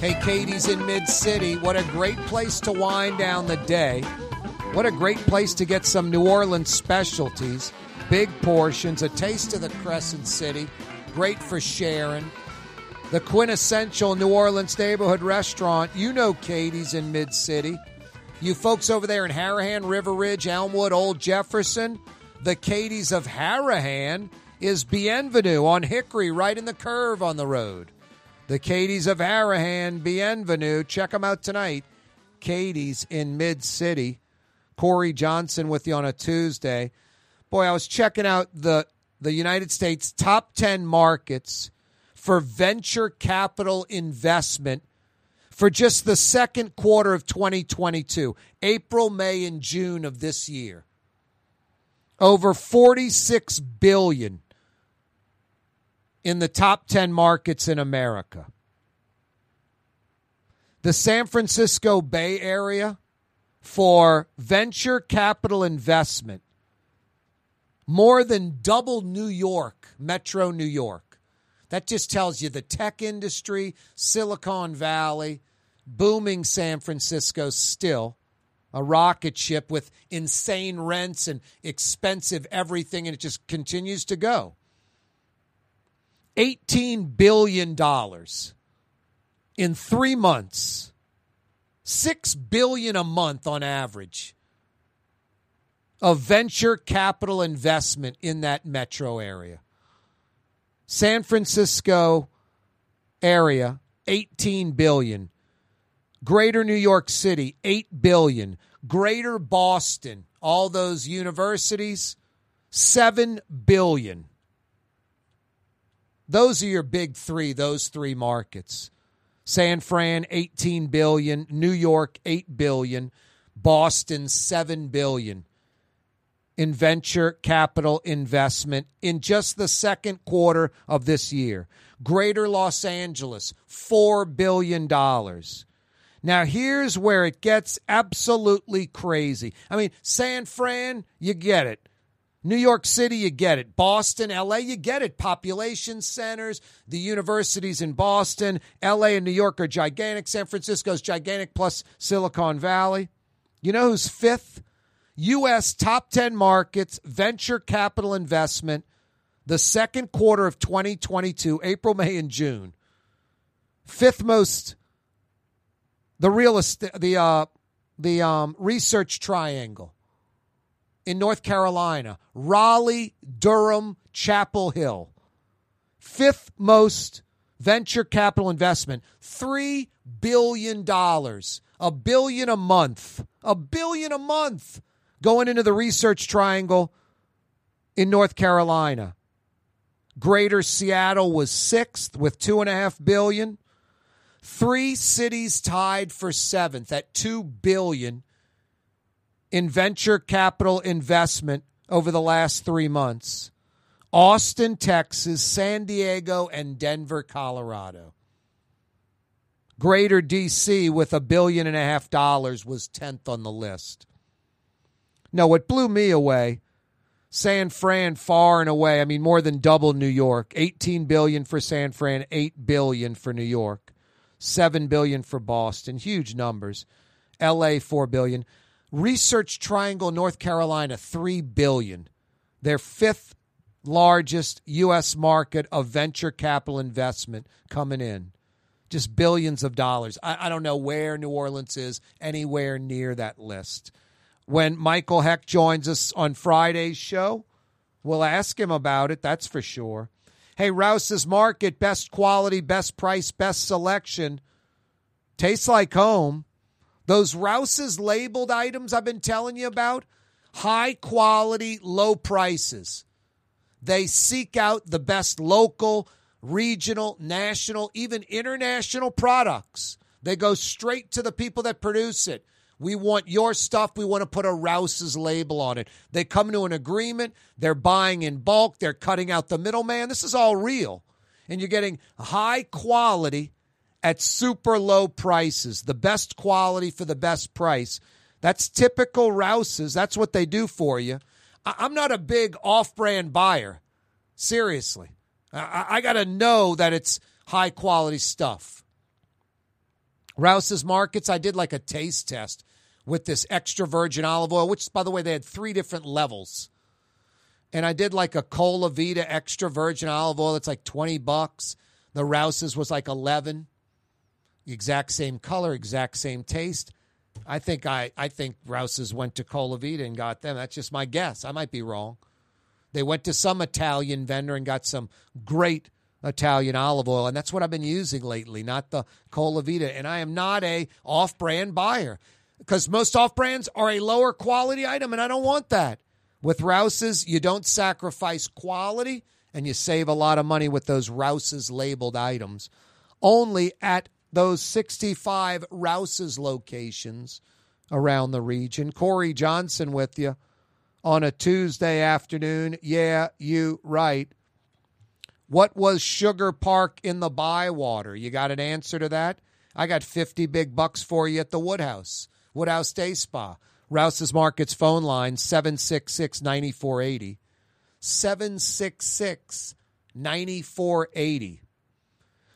Hey, Katie's in Mid City. What a great place to wind down the day. What a great place to get some New Orleans specialties, big portions, a taste of the Crescent City. Great for sharing. The quintessential New Orleans neighborhood restaurant. You know Katie's in Mid City. You folks over there in Harahan, River Ridge, Elmwood, Old Jefferson, the Katie's of Harahan is Bienvenue on Hickory, right in the curve on the road. The Katie's of Harahan, Bienvenue. Check them out tonight. Katie's in Mid City. Corey Johnson with you on a Tuesday. Boy, I was checking out the the United States top 10 markets for venture capital investment for just the second quarter of 2022, April, May and June of this year. Over 46 billion in the top 10 markets in America. The San Francisco Bay Area for venture capital investment more than double New York, Metro New York. That just tells you the tech industry, Silicon Valley, booming San Francisco still, a rocket ship with insane rents and expensive everything, and it just continues to go. $18 billion in three months, 6 billion a month on average of venture capital investment in that metro area. San Francisco area, 18 billion. Greater New York City, 8 billion. Greater Boston, all those universities, 7 billion. Those are your big 3, those 3 markets. San Fran 18 billion, New York 8 billion, Boston 7 billion in venture capital investment in just the second quarter of this year. Greater Los Angeles, $4 billion. Now, here's where it gets absolutely crazy. I mean, San Fran, you get it. New York City, you get it. Boston, LA, you get it. Population centers, the universities in Boston, LA and New York are gigantic. San Francisco's gigantic, plus Silicon Valley. You know who's fifth? U.S. top 10 markets, venture capital investment, the second quarter of 2022, April, May, and June. Fifth most, the real estate, the, uh, the um, research triangle in North Carolina, Raleigh, Durham, Chapel Hill. Fifth most venture capital investment, $3 billion. A billion a month. A billion a month going into the research triangle in North Carolina. Greater Seattle was sixth with two and a half billion. Three cities tied for seventh at two billion in venture capital investment over the last three months. Austin, Texas, San Diego, and Denver, Colorado. Greater DC with a billion and a half dollars was 10th on the list. No, what blew me away, San Fran far and away, I mean more than double New York. 18 billion for San Fran, 8 billion for New York. 7 billion for Boston, huge numbers. LA 4 billion. Research Triangle North Carolina 3 billion. Their fifth largest US market of venture capital investment coming in just billions of dollars. I, I, don't know where New Orleans is anywhere near that list. When Michael Heck joins us on Friday's show, we'll ask him about it, that's for sure. Hey, Rouse's Market, best quality, best price, best selection. Tastes like home. Those Rouse's labeled items I've been telling you about, high quality, low prices. They seek out the best local, regional, national, even international products. They go straight to the people that produce it. We want your stuff. We want to put a Rouse's label on it. They come to an agreement. They're buying in bulk. They're cutting out the middleman. This is all real. And you're getting high quality at super low prices, the best quality for the best price. That's typical Rouse's. That's what they do for you. I'm not a big off brand buyer. Seriously. I, I got to know that it's high quality stuff. Rouse's Markets, I did like a taste test with this extra virgin olive oil, which, by the way, they had three different levels. And I did like a Colavita extra virgin olive oil. It's like 20 bucks. The Rouse's was like 11. Exact same color, exact same taste. I think I, I think Rouse's went to Colavita and got them. That's just my guess. I might be wrong. They went to some Italian vendor and got some great Italian olive oil, and that's what I've been using lately, not the Colavita. And I am not a off-brand buyer because most off-brands are a lower quality item, and I don't want that. With Rouse's, you don't sacrifice quality, and you save a lot of money with those Rouse's labeled items. Only at those 65 Rouse's locations around the region. Corey Johnson with you on a Tuesday afternoon. Yeah, you right. What was Sugar Park in the Bywater? You got an answer to that? I got 50 big bucks for you at the Woodhouse, Woodhouse Day Spa. Rouse's Markets phone line 766 9480. 766 9480.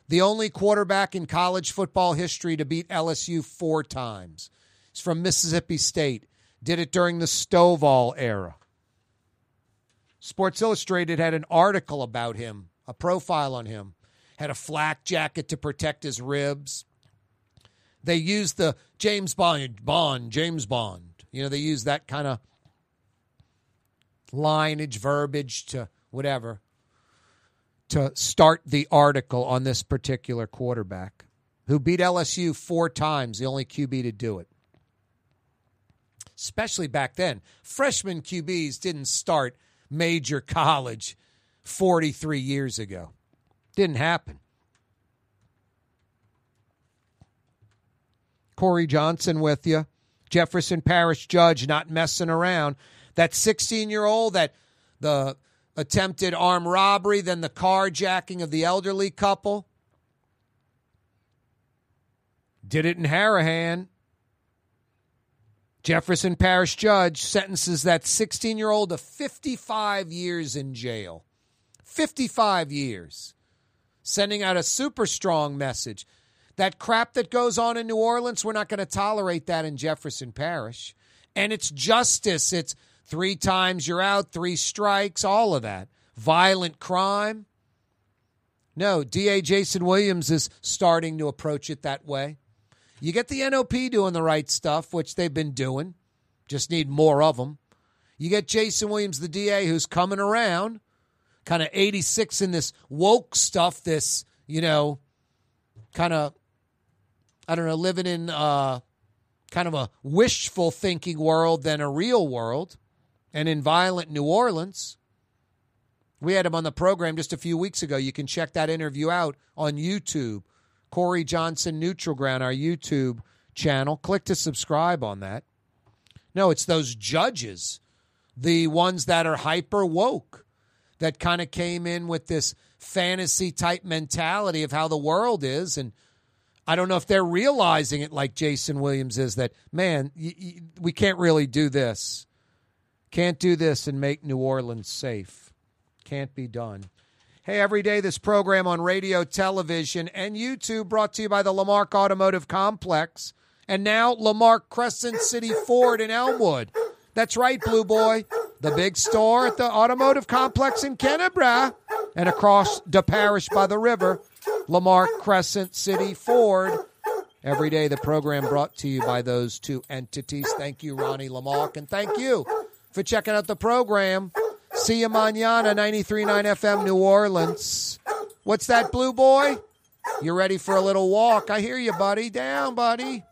The only quarterback in college football history to beat LSU four times. He's from Mississippi State did it during the Stovall era. Sports Illustrated had an article about him, a profile on him. Had a flak jacket to protect his ribs. They used the James Bond, Bond, James Bond. You know, they use that kind of lineage, verbiage to whatever to start the article on this particular quarterback who beat LSU four times, the only QB to do it especially back then. Freshman QBs didn't start major college 43 years ago. Didn't happen. Corey Johnson with you. Jefferson Parish judge not messing around. That 16 year old that the attempted armed robbery, then the carjacking of the elderly couple. Did it in Harahan. Jefferson Parish judge sentences that 16 year old to 55 years in jail. 55 years. Sending out a super strong message. That crap that goes on in New Orleans, we're not going to tolerate that in Jefferson Parish. And it's justice. It's three times you're out, three strikes, all of that. Violent crime. No, DA Jason Williams is starting to approach it that way. You get the NOP doing the right stuff, which they've been doing. Just need more of them. You get Jason Williams, the DA, who's coming around, kind of 86 in this woke stuff, this, you know, kind of, I don't know, living in uh, kind of a wishful thinking world than a real world and in violent New Orleans. We had him on the program just a few weeks ago. You can check that interview out on YouTube Corey Johnson Neutral Ground, our YouTube channel. Click to subscribe on that. No, it's those judges, the ones that are hyper woke, that kind of came in with this fantasy type mentality of how the world is. And I don't know if they're realizing it like Jason Williams is that, man, y- y- we can't really do this. Can't do this and make New Orleans safe. Can't be done. Hey, every day this program on radio, television, and YouTube brought to you by the Lamarque Automotive Complex and now Lamarque Crescent City Ford in Elmwood. That's right, Blue Boy. The big store at the Automotive Complex in Kennebra and across the parish by the river, Lamarque Crescent City Ford. Every day the program brought to you by those two entities. Thank you, Ronnie Lamarque, and thank you for checking out the program. See you mañana, 93.9 FM New Orleans. What's that, Blue Boy? You ready for a little walk? I hear you, buddy. Down, buddy.